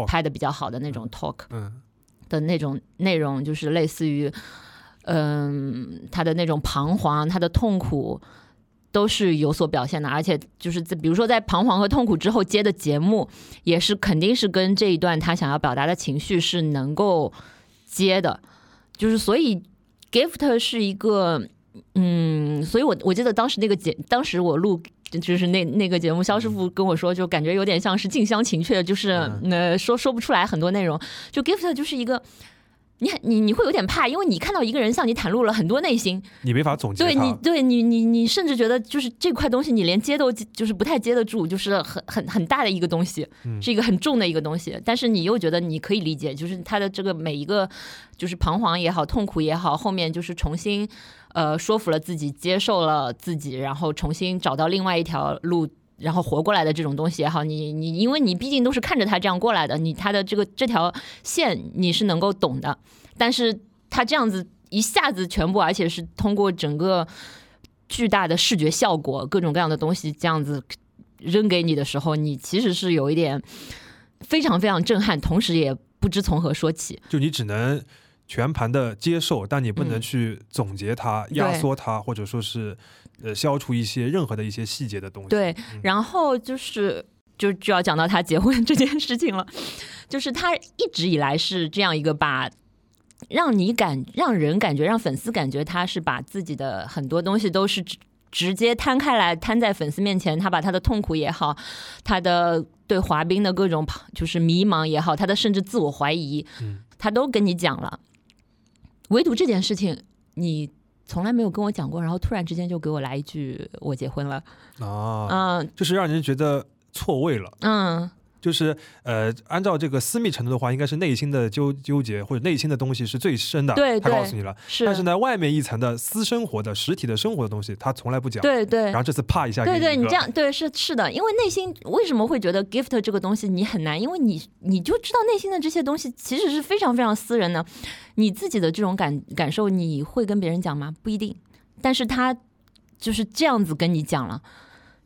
拍的比较好的那种 talk，嗯。的那种内容，就是类似于，嗯，他的那种彷徨，他的痛苦，都是有所表现的。而且，就是在比如说在彷徨和痛苦之后接的节目，也是肯定是跟这一段他想要表达的情绪是能够接的。就是所以，gift 是一个，嗯，所以我我记得当时那个节，当时我录。就是那那个节目，肖师傅跟我说，就感觉有点像是近乡情怯，就是呃说说不出来很多内容。就 gift 就是一个，你你你会有点怕，因为你看到一个人向你袒露了很多内心，你没法总结。对你对你你你甚至觉得就是这块东西你连接都就是不太接得住，就是很很很大的一个东西，是一个很重的一个东西。但是你又觉得你可以理解，就是他的这个每一个就是彷徨也好，痛苦也好，后面就是重新。呃，说服了自己，接受了自己，然后重新找到另外一条路，然后活过来的这种东西也好，你你，因为你毕竟都是看着他这样过来的，你他的这个这条线你是能够懂的，但是他这样子一下子全部，而且是通过整个巨大的视觉效果，各种各样的东西这样子扔给你的时候，你其实是有一点非常非常震撼，同时也不知从何说起，就你只能。全盘的接受，但你不能去总结它、压缩它，或者说是呃消除一些任何的一些细节的东西。对，然后就是就就要讲到他结婚这件事情了，就是他一直以来是这样一个把让你感让人感觉让粉丝感觉他是把自己的很多东西都是直直接摊开来摊在粉丝面前，他把他的痛苦也好，他的对滑冰的各种就是迷茫也好，他的甚至自我怀疑，他都跟你讲了。唯独这件事情，你从来没有跟我讲过，然后突然之间就给我来一句“我结婚了”，啊，嗯，就是让人觉得错位了，嗯。就是呃，按照这个私密程度的话，应该是内心的纠纠结或者内心的东西是最深的。对，他告诉你了。是。但是呢，外面一层的私生活的实体的生活的东西，他从来不讲。对对。然后这次啪一下。对对，你这样对是是的，因为内心为什么会觉得 gift 这个东西你很难？因为你你就知道内心的这些东西其实是非常非常私人的，你自己的这种感感受你会跟别人讲吗？不一定。但是他就是这样子跟你讲了，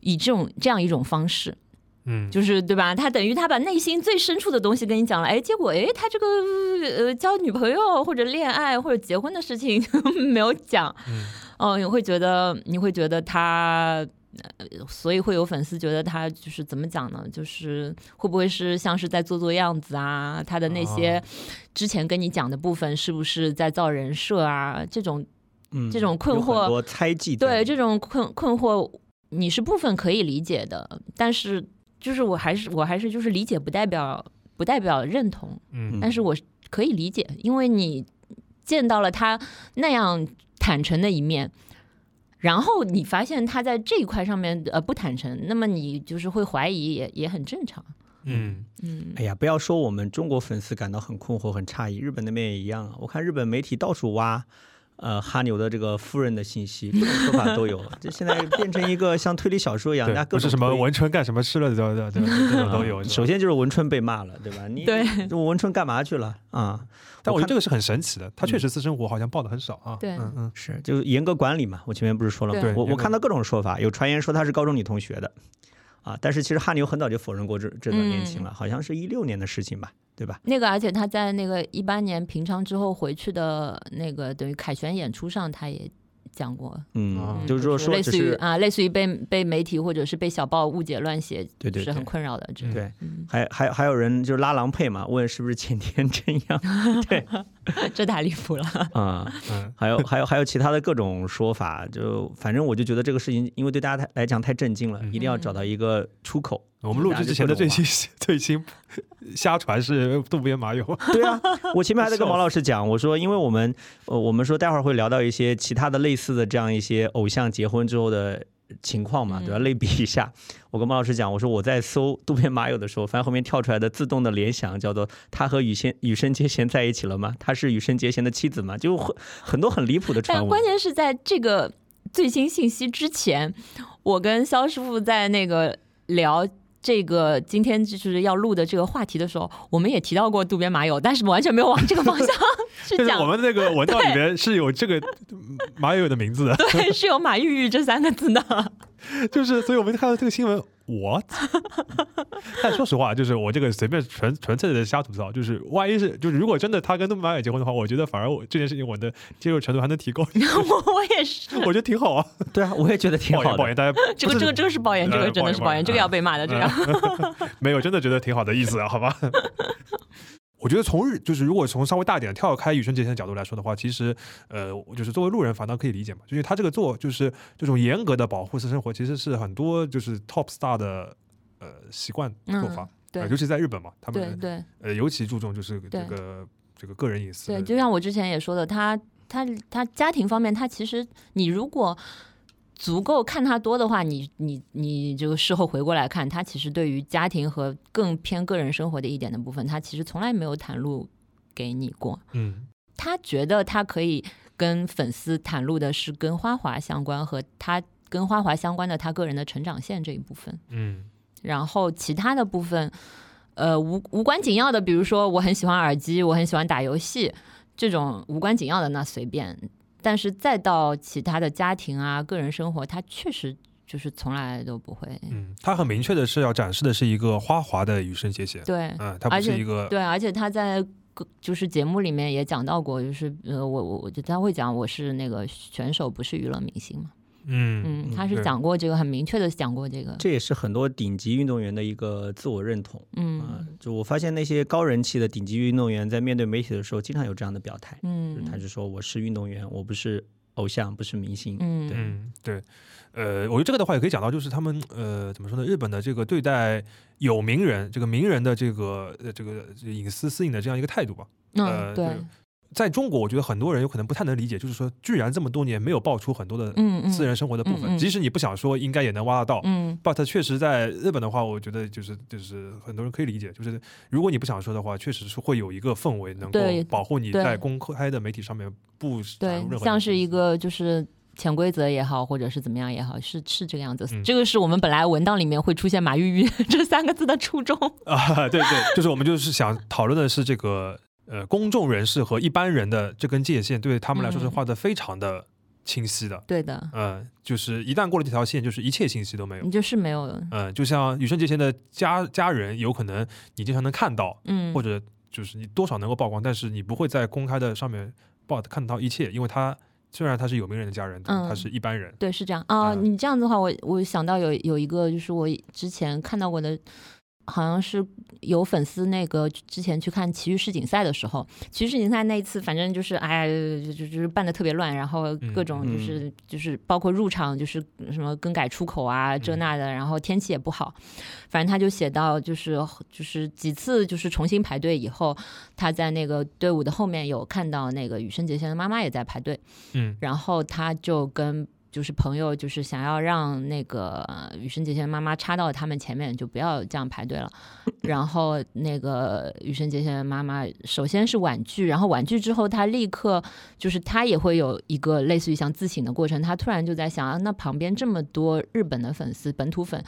以这种这样一种方式。嗯，就是对吧？他等于他把内心最深处的东西跟你讲了，哎，结果哎，他这个呃交女朋友或者恋爱或者结婚的事情 没有讲，哦，你会觉得你会觉得他，所以会有粉丝觉得他就是怎么讲呢？就是会不会是像是在做做样子啊？他的那些之前跟你讲的部分是不是在造人设啊？这种这种困惑，多猜忌，对这种困困惑，你是部分可以理解的，但是。就是我还是我还是就是理解不代表不代表认同，嗯，但是我可以理解，因为你见到了他那样坦诚的一面，然后你发现他在这一块上面呃不坦诚，那么你就是会怀疑，也也很正常。嗯，嗯哎呀，不要说我们中国粉丝感到很困惑、很诧异，日本那边也一样啊。我看日本媒体到处挖，呃，哈牛的这个夫人的信息，各种说法都有。这现在变成一个像推理小说一样，人家对，不是什么文春干什么吃了的，对对对，这种 都有。首先就是文春被骂了，对吧？你对文春干嘛去了啊？看但我觉得这个是很神奇的，他确实私生活好像报的很少啊。对嗯嗯，是就是严格管理嘛。我前面不是说了吗？我我看到各种说法，有传言说她是高中女同学的，啊，但是其实哈牛很早就否认过这这段恋情了，好像是一六年的事情吧，对吧？那个，而且他在那个一八年平昌之后回去的那个等于凯旋演出上，他也讲过，嗯，就是说说类似于啊，类似于被被媒体或者是被小报误解乱写，对对对是很困扰的。这，对，嗯，还还还有人就是拉郎配嘛，问是不是前田真央 这太离谱了。啊、嗯还有还有还有其他的各种说法，就反正我就觉得这个事情，因为对大家太来讲太震惊了，嗯一定要找到一个出口。我们录制之前的最新 最新瞎传是渡边麻友。对啊，我前面还在跟毛老师讲，我说因为我们呃我们说待会儿会聊到一些其他的类似的这样一些偶像结婚之后的情况嘛，嗯对吧？类比一下，我跟毛老师讲，我说我在搜渡边麻友的时候，发现后面跳出来的自动的联想叫做他和羽仙羽生结弦在一起了吗？他是羽生结弦的妻子吗？就很很多很离谱的传闻但关。键是在这个最新信息之前，我跟肖师傅在那个聊。这个今天就是要录的这个话题的时候，我们也提到过渡边麻友，但是完全没有往这个方向 去讲。我们那个文档里面是有这个麻友的名字的，对，是有马玉玉这三个字的。就是所以我们看到这个新闻，我，但说实话，就是我这个随便纯纯粹的瞎吐槽，就是万一是就是如果真的他跟渡边麻友结婚的话，我觉得反而我这件事情我的 接受程度还能提高，我我也是，我觉得挺好啊，对啊，我也觉得挺好的抱怨，好的。大家这个这个这个是抱怨，这呃个真的是抱怨，这个要被骂的，这样。没有真的觉得挺好的意思啊，好吧。我觉得从日就是如果从稍微大一点跳开羽生结弦的角度来说的话，其实呃，就是作为路人反倒可以理解嘛，就是他这个做就是这种严格的保护私生活，其实是很多就是 top star 的呃习惯做法，嗯对呃尤其在日本嘛，他们对对呃尤其注重就是这个这个个人隐私。对，就像我之前也说的，他他他家庭方面，他其实你如果足够看他多的话，你你你这个事后回过来看，他其实对于家庭和更偏个人生活的一点的部分，他其实从来没有袒露给你过。嗯他觉得他可以跟粉丝袒露的是跟花滑相关和他跟花滑相关的他个人的成长线这一部分。嗯然后其他的部分，呃，无无关紧要的，比如说我很喜欢耳机，我很喜欢打游戏，这种无关紧要的那随便。但是再到其他的家庭啊、个人生活，他确实就是从来都不会。嗯，他很明确的是要展示的是一个花滑的羽生结弦，对嗯，他不是一个对，而且他在各就是节目里面也讲到过，就是呃，我我我觉得他会讲我是那个选手，不是娱乐明星嘛。嗯嗯，他是讲过这个，很明确的讲过这个。这也是很多顶级运动员的一个自我认同啊、嗯就我发现那些高人气的顶级运动员在面对媒体的时候，经常有这样的表态，就是他嗯就说我是运动员，我不是偶像，不是明星。嗯对嗯，对，呃，我觉得这个的话也可以讲到，就是他们呃怎么说呢？日本的这个对待有名人，这个名人的这个呃这个隐私私隐的这样一个态度吧。呃嗯，对，在中国，我觉得很多人有可能不太能理解，就是说，居然这么多年没有爆出很多的嗯嗯私人生活的部分，嗯嗯即使你不想说，应该也能挖得到。嗯 But 确实在日本的话，我觉得就是就是很多人可以理解，就是如果你不想说的话，确实是会有一个氛围能够保护你在公开的媒体上面不袒对像是一个。个就是潜规则也好，或者是怎么样也好，是是这个样子。嗯这个是我们本来文档里面会出现马玉玉 这三个字的初衷。啊，对对，就是我们就是想讨论的是这个呃公众人士和一般人的这根界限，对他们来说是嗯画的非常的清晰的。对的，嗯，就是一旦过了这条线，就是一切信息都没有你。就是没有了，嗯，就像羽生结弦的家家人，有可能你经常能看到，嗯，或者就是你多少能够曝光，但是你不会在公开的上面报看到一切，因为他虽然他是有名人的家人，他是一般人。对，是这样啊。嗯你这样子的话，我我想到有有一个，就是我之前看到过的，好像是有粉丝那个之前去看奇遇世锦赛的时候，奇遇世锦赛那一次，反正就是哎，就就就是办的特别乱，然后各种嗯就是、就是包括入场就是什么更改出口啊这嗯。那的，然后天气也不好，反正他就写到就是就是几次就是重新排队以后，他在那个队伍的后面有看到那个羽生结弦的妈妈也在排队。嗯。然后他就跟就是朋友就是想要让那个呃羽生结弦妈妈插到他们前面，就不要这样排队了。然后那个羽生结弦的妈妈首先是婉拒，然后婉拒之后，她立刻就是她也会有一个类似于像自省的过程。她突然就在想啊，那旁边这么多日本的粉丝、本土粉，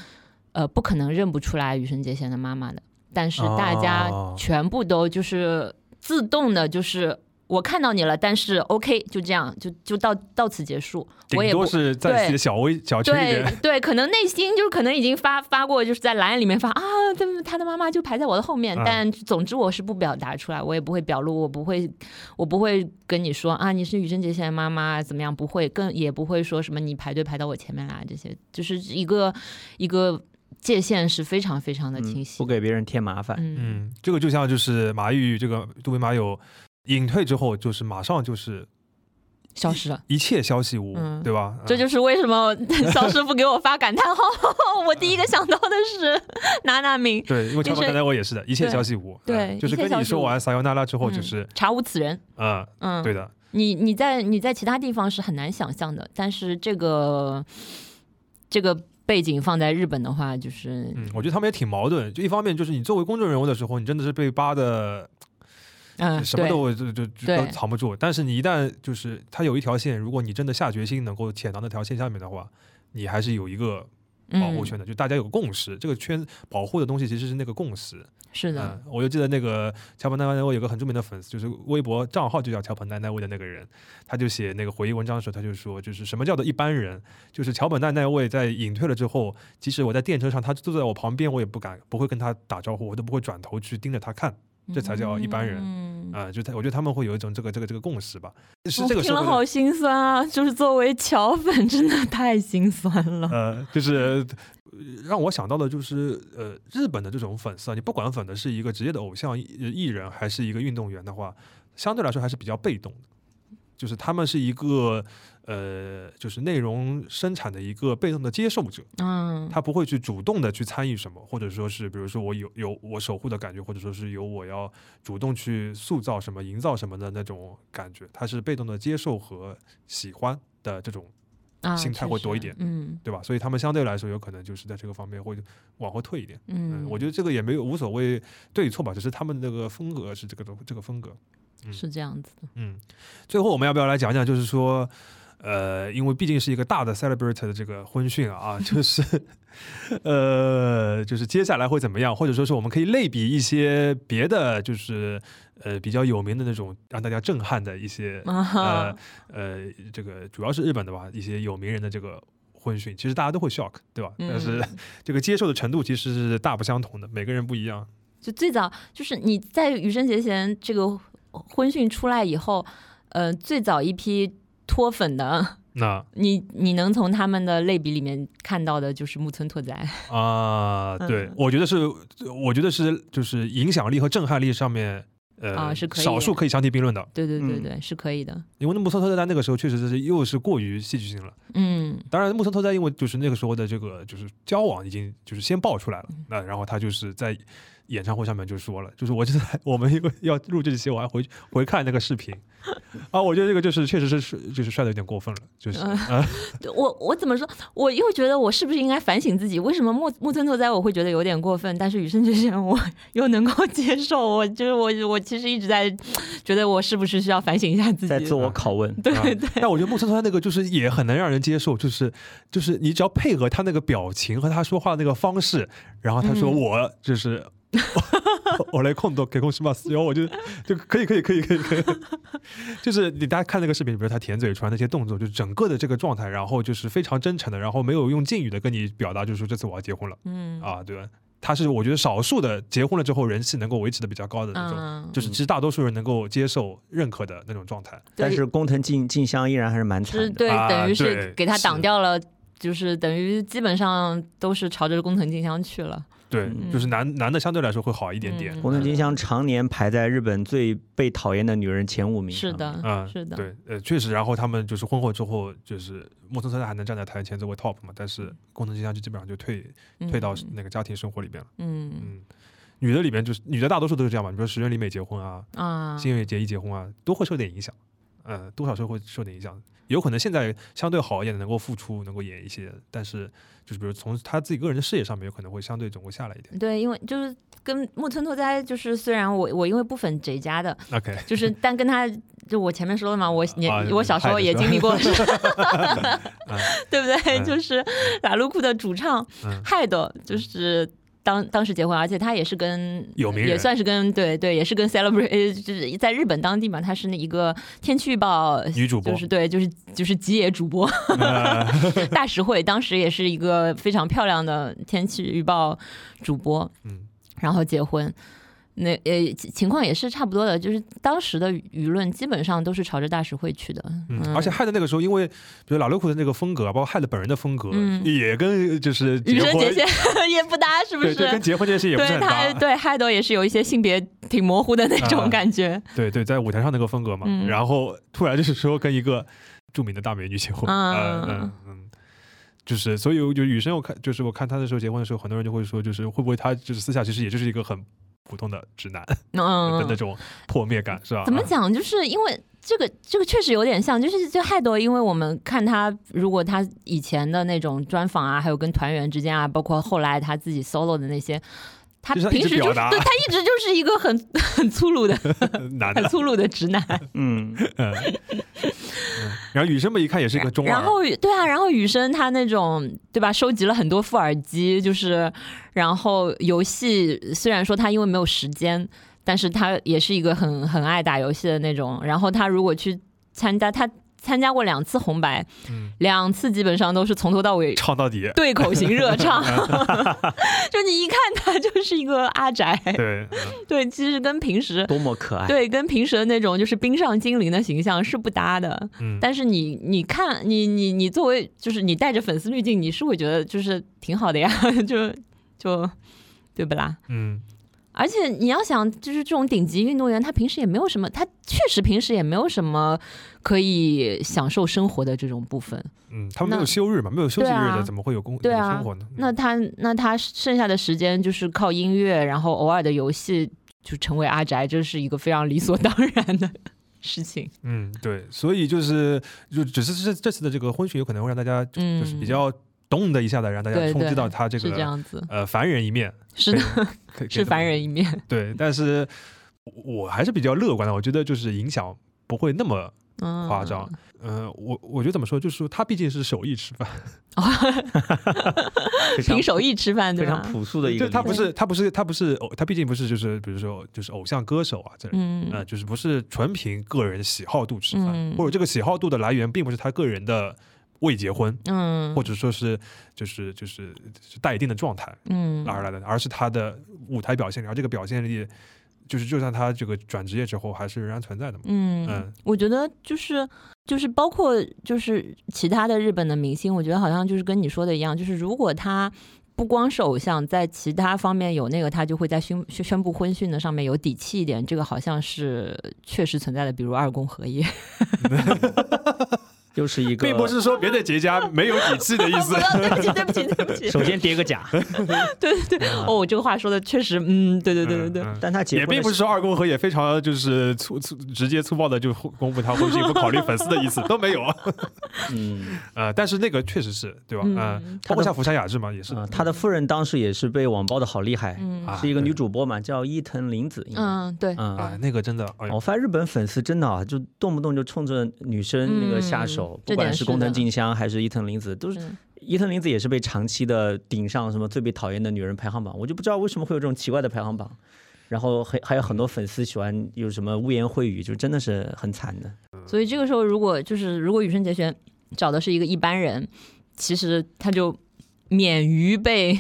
呃，不可能认不出来羽生结弦的妈妈的。但是大家哦全部都就是自动的，就是我看到你了，但是 OK，就这样，就就到到此结束。我顶也不多是在自己的小微小群里对面，对，可能内心就是可能已经发发过，就是在蓝里面发啊，他他的妈妈就排在我的后面，嗯但总之我是不表达出来，我也不会表露，我不会，我不会跟你说啊，你是羽生结弦的妈妈怎么样，不会，更也不会说什么你排队排到我前面啦，这些就是一个一个界限是非常非常的清嗯晰不。给别人添麻烦。嗯嗯，这个就像就是马玉这个杜维马友隐退之后，就是马上就是消失了。一切消息无，嗯对吧？这就是为什么 肖师傅给我发感叹号，我第一个想到的是 拿拿明，对，因为乔本奈奈我也是的，一切消息无，对嗯就是跟你说完撒尤那拉之后，就嗯是查无此人。嗯，嗯，对的，你你在你在其他地方是很难想象的，但是这个这个背景放在日本的话，就是嗯，我觉得他们也挺矛盾，就一方面就是你作为公众人物的时候，你真的是被扒的嗯，什么都就就就都藏不住，但是你一旦就是它有一条线，如果你真的下决心能够潜到那条线下面的话，你还是有一个保护嗯圈的，就大家有个共识，这个圈保护的东西其实是那个共识。是的，嗯，我就记得那个乔本奈奈未有个很著名的粉丝，就是微博账号就叫乔本奈奈未的那个人，他就写那个回忆文章的时候，他就说，就是什么叫做一般人，就是桥本奈奈未在隐退了之后，即使我在电车上，他坐在我旁边，我也不敢不会跟他打招呼，我都不会转头去盯着他看，这才叫一般人嗯啊、就他我觉得他们会有一种这个这个这个共识吧，是这个听了好心酸啊！就是作为桥粉，真的 太心酸了。呃，就是呃让我想到的，就是呃，日本的这种粉丝啊，你不管粉的是一个职业的偶像艺艺人，还是一个运动员的话，相对来说还是比较被动的，就是他们是一个呃，就是内容生产的一个被动的接受者，嗯，他不会去主动的去参与什么，或者说是比如说我有有我守护的感觉，或者说是有我要主动去塑造什么、营造什么的那种感觉，他是被动的接受和喜欢的这种啊心态会多一点嗯对吧？所以他们相对来说有可能就是在这个方面会往后退一点。嗯，我觉得这个也没有无所谓对错吧，只是他们那个风格是这个这个风格。嗯是这样子的。嗯，最后我们要不要来讲讲，就是说，呃，因为毕竟是一个大的 celebrate 的这个婚讯啊，就是呃，就是接下来会怎么样，或者说是我们可以类比一些别的，就是呃比较有名的那种让大家震撼的一些呃啊，呃，这个主要是日本的吧，一些有名人的这个婚讯，其实大家都会 shock，对吧？但是嗯 这个接受的程度其实是大不相同的，每个人不一样。就最早就是你在羽生结弦这个婚讯出来以后，呃，最早一批脱粉的，那你你能从他们的类比里面看到的就是木村拓哉。啊、对嗯，我觉得是，我觉得是，就是影响力和震撼力上面，呃，啊是可以少数可以相提并论的。对对对嗯对，是可以的。因为那木村拓哉那个时候确实是又是过于戏剧性了。嗯当然，木村拓哉因为就是那个时候的这个就是交往已经就是先爆出来了，嗯那然后他就是在演唱会上面就说了，就是我就在 我们因为要录这期，我还回回看那个视频啊，我觉得这个就是确实是是就是帅的有点过分了，就是嗯啊，我我怎么说？我又觉得我是不是应该反省自己？为什么木木村拓哉我会觉得有点过分，但是羽生结弦我又能够接受？我就是我我其实一直在觉得我是不是需要反省一下自己？在自我拷问。对啊对但我觉得木村拓哉那个就是也很能让人接受，就是就是你只要配合他那个表情和他说话的那个方式，然后他说嗯我就是。我来控多给控什么？然后我就就可以可以可以可以可以，就是你大家看那个视频，比如他舔嘴唇那些动作，就整个的这个状态，然后就是非常真诚的，然后没有用敬语的跟你表达，就是说这次我要结婚了嗯啊，对吧？他是我觉得少数的结婚了之后人气能够维持的比较高的那种，就是其实大多数人能够接受认可的那种状态。但是工藤静静香依然还是蛮惨的。对，等于是给他挡掉了。就是等于基本上都是朝着工藤静香去了，对，嗯就是男男的相对来说会好一点点。嗯工藤静香常年排在日本最被讨厌的女人前五名。是的，嗯，是的，对，呃，确实，然后他们就是婚后之后，就是木村拓哉还能站在台前作为 top 嘛，但是工藤静香就基本上就退嗯退到那个家庭生活里边了。嗯嗯，女的里边就是女的大多数都是这样嘛，你比如石原里美结婚啊，啊，新垣结衣结婚啊，都会受点影响嗯，多少是会受点影响。有可能现在相对好一点，能够付出，能够演一些，但是就是比如从他自己个人的事业上面，有可能会相对总会下来一点。对，因为就是跟木村拓哉，就是虽然我我因为不粉谁家的，OK，就是 但跟他就我前面说了嘛，我年、啊我小时候也经历过，嗯对不对？嗯就是拉鲁库的主唱嗯海斗，就是。当当时结婚，而且他也是跟有名人也算是跟对对，也是跟 celebrate，呃就是在日本当地嘛，他是那一个天气预报女主播就是对，就是就是吉野主播呃 大实惠，当时也是一个非常漂亮的天气预报主播，嗯然后结婚。那呃情况也是差不多的，就是当时的舆论基本上都是朝着大实惠去的，嗯，而且害的那个时候，因为比如老六库的那个风格，包括害的本人的风格，嗯也跟就是羽结婚生结弦 也不搭，是不是？对对，跟结婚这件事也不是对他很搭。对海斗也是有一些性别挺模糊的那啊种感觉，对对，在舞台上那个风格嘛，嗯然后突然就是说跟一个著名的大美女结婚，嗯嗯嗯嗯，就是所以我就雨生，我看就是我看他的时候结婚的时候，很多人就会说，就是会不会他就是私下其实也就是一个很普通的直男 的嗯那，种破灭感，是吧？怎么讲？就是因为这个，这个确实有点像，就是就害多，因为我们看他，如果他以前的那种专访啊，还有跟团员之间啊，包括后来他自己 solo 的那些，他平时就是对他一直就是一个很 很粗鲁的、的？很粗鲁的直男。嗯，然后雨生嘛，一看也是一个中二，然后对啊，然后雨生他那种对吧，收集了很多副耳机，就是然后游戏虽然说他因为没有时间，但是他也是一个很很爱打游戏的那种。然后他如果去参加，他参加过两次红白，嗯两次基本上都是从头到尾唱到底，对口型热唱，就你一看他就是一个阿宅，对，嗯 对，其实跟平时。多么可爱。对，跟平时的那种就是冰上精灵的形象是不搭的。嗯，但是你你看你你你作为就是你带着粉丝滤镜，你是会觉得就是挺好的呀，就就对不啦？嗯而且你要想，就是这种顶级运动员，他平时也没有什么，他确实平时也没有什么可以享受生活的这种部分。嗯，他们没有休日嘛，没有休息日的，怎么会有工对啊有生活呢？嗯那他那他剩下的时间就是靠音乐，然后偶尔的游戏，就成为阿宅，这是一个非常理所当然的事情。嗯，对，所以就是就只是这这次的这个婚讯，有可能会让大家就是比较懂的一下子，让大家冲击到他这是这个样子，呃凡人一面，是的，是凡人。一面。对，但是我还是比较乐观的，我觉得就是影响不会那么嗯，夸张。嗯、我我觉得怎么说，就是说他毕竟是手艺吃饭，凭手艺吃饭，对非常？朴素的一个他不是他不是他不是偶，他毕竟不是就是比如说就是偶像歌手啊这。嗯呃，就是不是纯凭个人喜好度吃饭，嗯或者这个喜好度的来源并不是他个人的未结婚，嗯，或者说是就是就是是带一定的状态嗯而来的，而是他的舞台表现力，而这个表现力，就是就算他这个转职业之后，还是仍然存在的嘛。嗯嗯，我觉得就是就是包括就是其他的日本的明星，我觉得好像就是跟你说的一样，就是如果他。不光是偶像，在其他方面有那个，他就会在宣宣宣布婚讯的上面有底气一点。这个好像是确实存在的，比如二宫和也。又是一个，并不是说别的结家 没有底气的意思。对不起，对不起，对不起。首先叠个甲，对对对，哦，这个话说的确实，嗯，对对对对对。但他结婚也并不是说二宫和也非常就是粗粗直接粗暴的就公布他婚讯不考虑粉丝的意思都没有啊。嗯呃，但是那个确实是对吧？嗯嗯，包括像福山雅治嘛，也是。啊，他的夫人当时也是被网暴的好厉害，是一个女主播嘛，叫伊藤绫子。应该嗯，对，嗯啊，那个真的，我发现日本粉丝真的啊，就动不动就冲着女生那个下手，不管是工藤静香还是伊藤绫子，都是嗯伊藤绫子也是被长期的顶上什么最被讨厌的女人排行榜，我就不知道为什么会有这种奇怪的排行榜。然后还还有很多粉丝喜欢有什么污言秽语，就真的是很惨的。所以这个时候，如果就是如果羽生结弦找的是一个一般人，其实他就免于被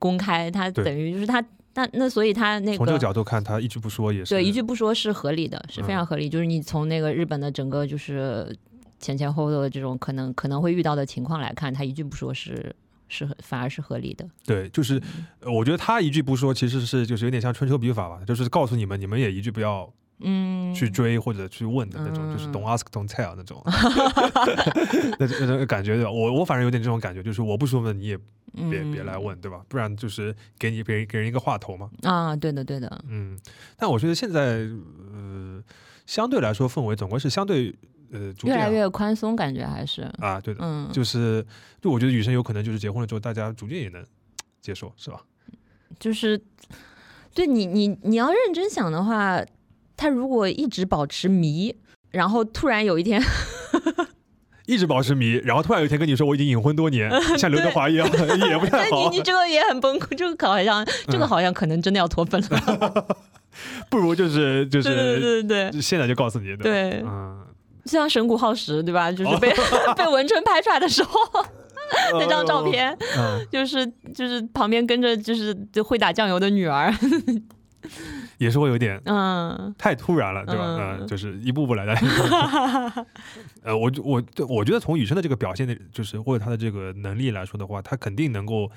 公开，他等于就是他那那所以他那个从这个个。角度看，他一句不说也是对，一句不说是合理的，是非常合理。就是你从那个日本的整个就是前前后后的这种可能可能会遇到的情况来看，他一句不说是是合反而是合理的。对，就是我觉得他一句不说，其实是就是有点像春秋笔法吧，就是告诉你们，你们也一句不要嗯，去追或者去问的那种，就是嗯 don't ask don't tell 那种，那那种感觉的。我我反正有点这种感觉，就是我不说呢，你也别别来问，对吧？不然就是给你别人给人一个话头嘛。嗯啊，对的对的，嗯，但我觉得现在呃，相对来说氛围总归是相对呃越来越宽松，感觉还是，啊，对的，嗯，就是就我觉得女生有可能就是结婚了之后，大家逐渐也能接受，是吧？就是，对你你你要认真想的话，他如果一直保持迷，然后突然有一天，一直保持迷，然后突然有一天跟你说我已经隐婚多年，像刘德华一样，也不太那好你。你这个也很崩溃，这个好像这个好像 可能真的要脱粉了。不如就是就是对对对。现在就告诉你，吧对嗯，就像神谷浩史对吧？就是哦被、被文春拍出来的时候，那张照片，嗯，就是就是旁边跟着就是就会打酱油的女儿，也是会有点嗯太突然了，对吧？嗯嗯，就是一步步来的。呃，我我对我觉得从雨生的这个表现的，就是或者他的这个能力来说的话，他肯定能够，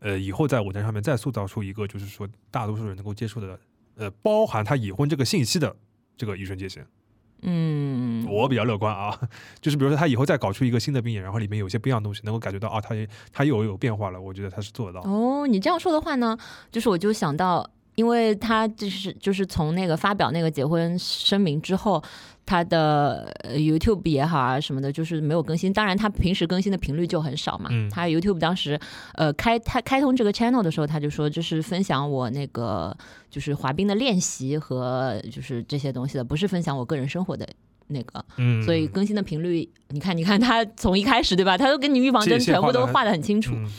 呃，以后在舞台上面再塑造出一个，就是说大多数人能够接受的，呃，包含他已婚这个信息的这个雨生结弦。嗯，我比较乐观啊，就是比如说他以后再搞出一个新的冰眼，然后里面有一些不一样的东西，能够感觉到啊，他也他又有变化了，我觉得他是做得到。哦，你这样说的话呢，就是我就想到，因为他就是就是从那个发表那个结婚声明之后，他的呃 YouTube 也好啊什么的，就是没有更新。当然，他平时更新的频率就很少嘛。嗯他 YouTube 当时呃开他开通这个 channel 的时候，他就说这是分享我那个就是滑冰的练习和就是这些东西的，不是分享我个人生活的。那个，嗯，所以更新的频率，你看，你看他从一开始对吧，他都给你预防针全部都画得很清楚，嗯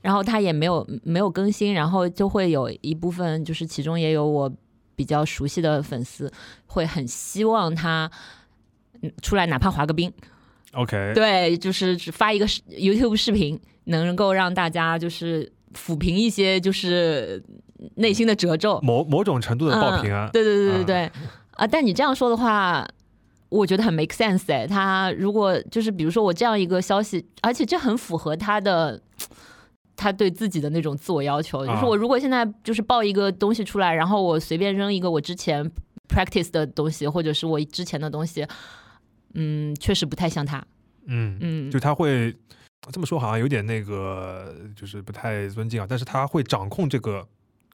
然后他也没有没有更新，然后就会有一部分，就是其中也有我比较熟悉的粉丝，会很希望他嗯出来，哪怕滑个冰，OK，对，就是只发一个视 YouTube 视频，能够让大家就是抚平一些就是内心的褶皱，某某种程度的报平安。对对对对啊对，啊，但你这样说的话。我觉得很 make sense 哎，他如果就是比如说我这样一个消息，而且这很符合他的他对自己的那种自我要求，就是啊。我如果现在就是报一个东西出来，然后我随便扔一个我之前 practice 的东西，或者是我之前的东西，嗯，确实不太像他，嗯嗯，就他会这么说，好像有点那个，就是不太尊敬啊。但是他会掌控这个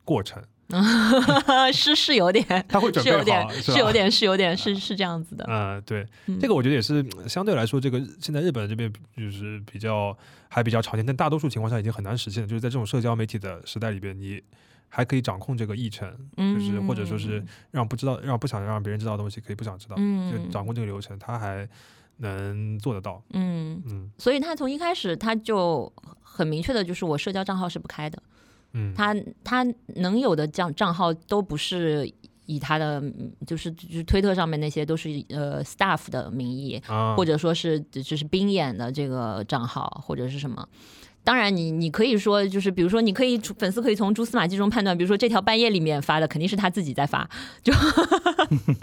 过程，是是有点，他会准备好，是有点，是是有。点，是有点，是是这样子的，嗯，对，嗯这个我觉得也是嗯相对来说，这个现在日本这边就是比较还比较常见，但大多数情况下已经很难实现了。就是在这种社交媒体的时代里边，你还可以掌控这个议程，就是或者说是让不知道、让不想让别人知道的东西可以不想知道，就嗯掌控这个流程，他还能做得到。嗯，嗯所以他从一开始他就很明确的，就是我社交账号是不开的，嗯，他他能有的账账号都不是以他的嗯就是就是推特上面那些都是呃 staff 的名义，啊，或者说是就是冰眼的这个账号或者是什么。当然你，你可以说，就是比如说，你可以粉丝可以从蛛丝马迹中判断，比如说这条半夜里面发的肯定是他自己在发，就，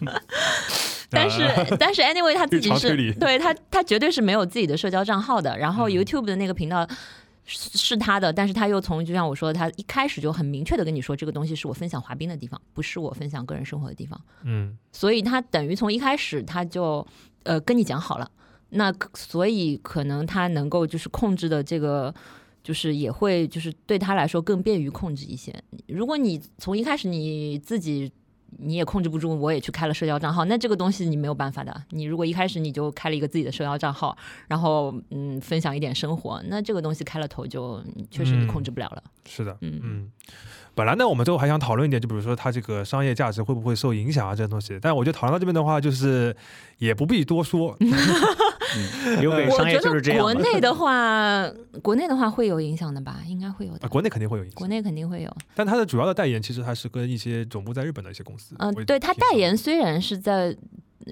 但是但是 anyway 他自己是对他他绝对是没有自己的社交账号的，然后嗯。YouTube 的那个频道是是他的，但是他又从就像我说的，他一开始就很明确的跟你说，这个东西是我分享滑冰的地方，不是我分享个人生活的地方。嗯所以他等于从一开始他就呃跟你讲好了，那所以可能他能够就是控制的这个。就是也会就是对他来说更便于控制一些。如果你从一开始你自己你也控制不住，我也去开了社交账号，那这个东西你没有办法的。你如果一开始你就开了一个自己的社交账号，然后嗯分享一点生活，那这个东西开了头就确实你控制不了了。是的，嗯嗯。本来呢，我们最后还想讨论一点，就比如说它这个商业价值会不会受影响啊，这些东西。但我觉得讨论到这边的话，就是也不必多说。留给我商业就是这样。国内的话，国内的话会有影响的吧？应该会有的啊，。国内肯定会有影响国，内肯定会有。但它的主要的代言其实还是跟一些总部在日本的一些公司。嗯、会对它代言虽然是在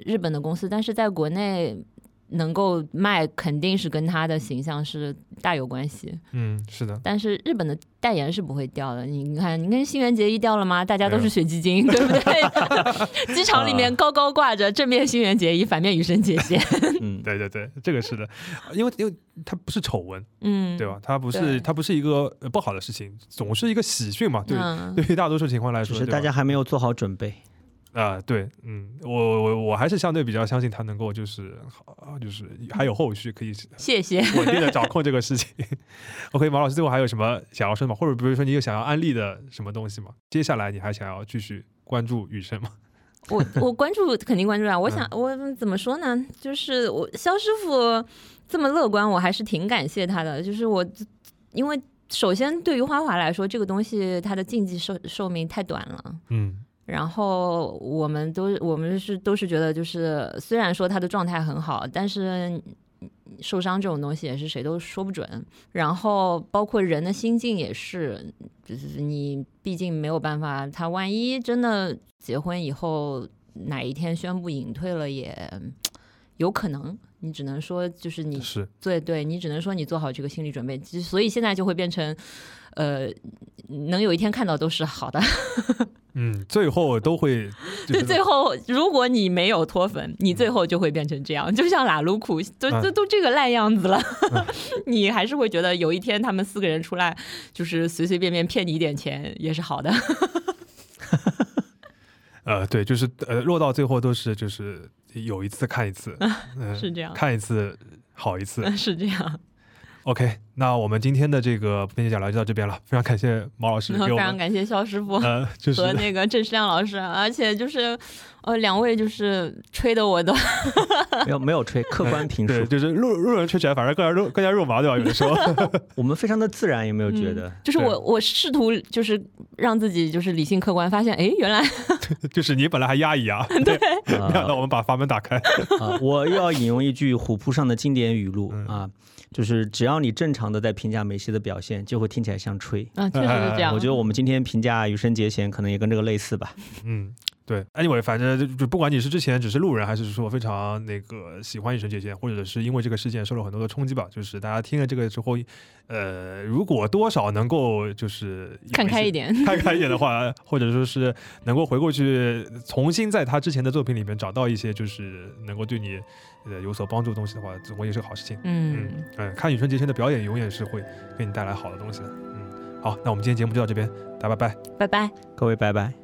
日本的公司，但是在国内能够卖，肯定是跟他的形象是大有关系。嗯，是的，但是日本的代言是不会掉的。你看，你跟新垣结衣掉了吗？大家都是雪基金，对不对？机场里面高高挂着正面新垣结衣，反面羽生结弦。嗯，对对对，这个是的，因为因为它不是丑闻，嗯，对吧？它不是对它不是一个呃不好的事情，总是一个喜讯嘛。对，嗯对于大多数情况来说，是大家还没有做好准备。啊、对，嗯，我我我还是相对比较相信他能够就是好，就是还有后续可以 谢谢。稳定的 掌控这个事情。OK，毛老师最后还有什么想要说的吗？或者比如说你有想要安利的什么东西吗？接下来你还想要继续关注雨生吗？我我关注肯定关注啊！我想我怎么说呢？就是我肖师傅这么乐观，我还是挺感谢他的。就是我因为首先对于花滑来说，这个东西它的竞技寿寿命太短了。嗯然后我们都我们是都是觉得，就是虽然说他的状态很好，但是受伤这种东西也是谁都说不准。然后包括人的心境也是，就是你毕竟没有办法，他万一真的结婚以后哪一天宣布隐退了，也有可能。你只能说，就是你是对对，你只能说你做好这个心理准备。其实所以现在就会变成，呃，能有一天看到都是好的。嗯，最后都会就对，最后如果你没有脱粉，你最后就会变成这样，就像拉鲁库都嗯都都这个烂样子了，你还是会觉得有一天他们四个人出来，就是随随便便骗你一点钱也是好的。呃对，就是呃落到最后都是就是有一次看一次，嗯是这样看一次好一次。是这样，OK，那我们今天的这个编辑讲聊就到这边了，非常感谢毛老师 非常感谢肖师傅呃就是和那个郑世亮老师，而且就是呃两位就是吹的我都。没有没有吹，客观评对，述，就是路路人吹起来反而更加肉更加肉麻，对吧？有的时候我们非常的自然，有没有觉得？嗯就是我我试图就是让自己就是理性客观，发现哎原来。就是你本来还压一压，对，没想到我们把阀门打开。啊，我又要引用一句虎扑上的经典语录嗯。啊，就是只要你正常的在评价梅西的表现，就会听起来像吹。啊确实是这样，我觉得我们今天评价羽生结弦，可能也跟这个类似吧。嗯，对，anyway，反正就就不管你是之前只是路人，还是说非常那个喜欢羽生结弦，或者是因为这个事件受了很多的冲击吧，就是大家听了这个之后，呃，如果多少能够就是看开一。点。看开一点的话，或者说是能够回过去，重新在他之前的作品里面找到一些就是能够对你呃有所帮助的东西的话，总归也是个好事情。嗯，嗯，看羽生结弦的表演永远是会给你带来好的东西的。嗯，好，那我们今天节目就到这边，大家拜拜。拜拜。各位拜拜。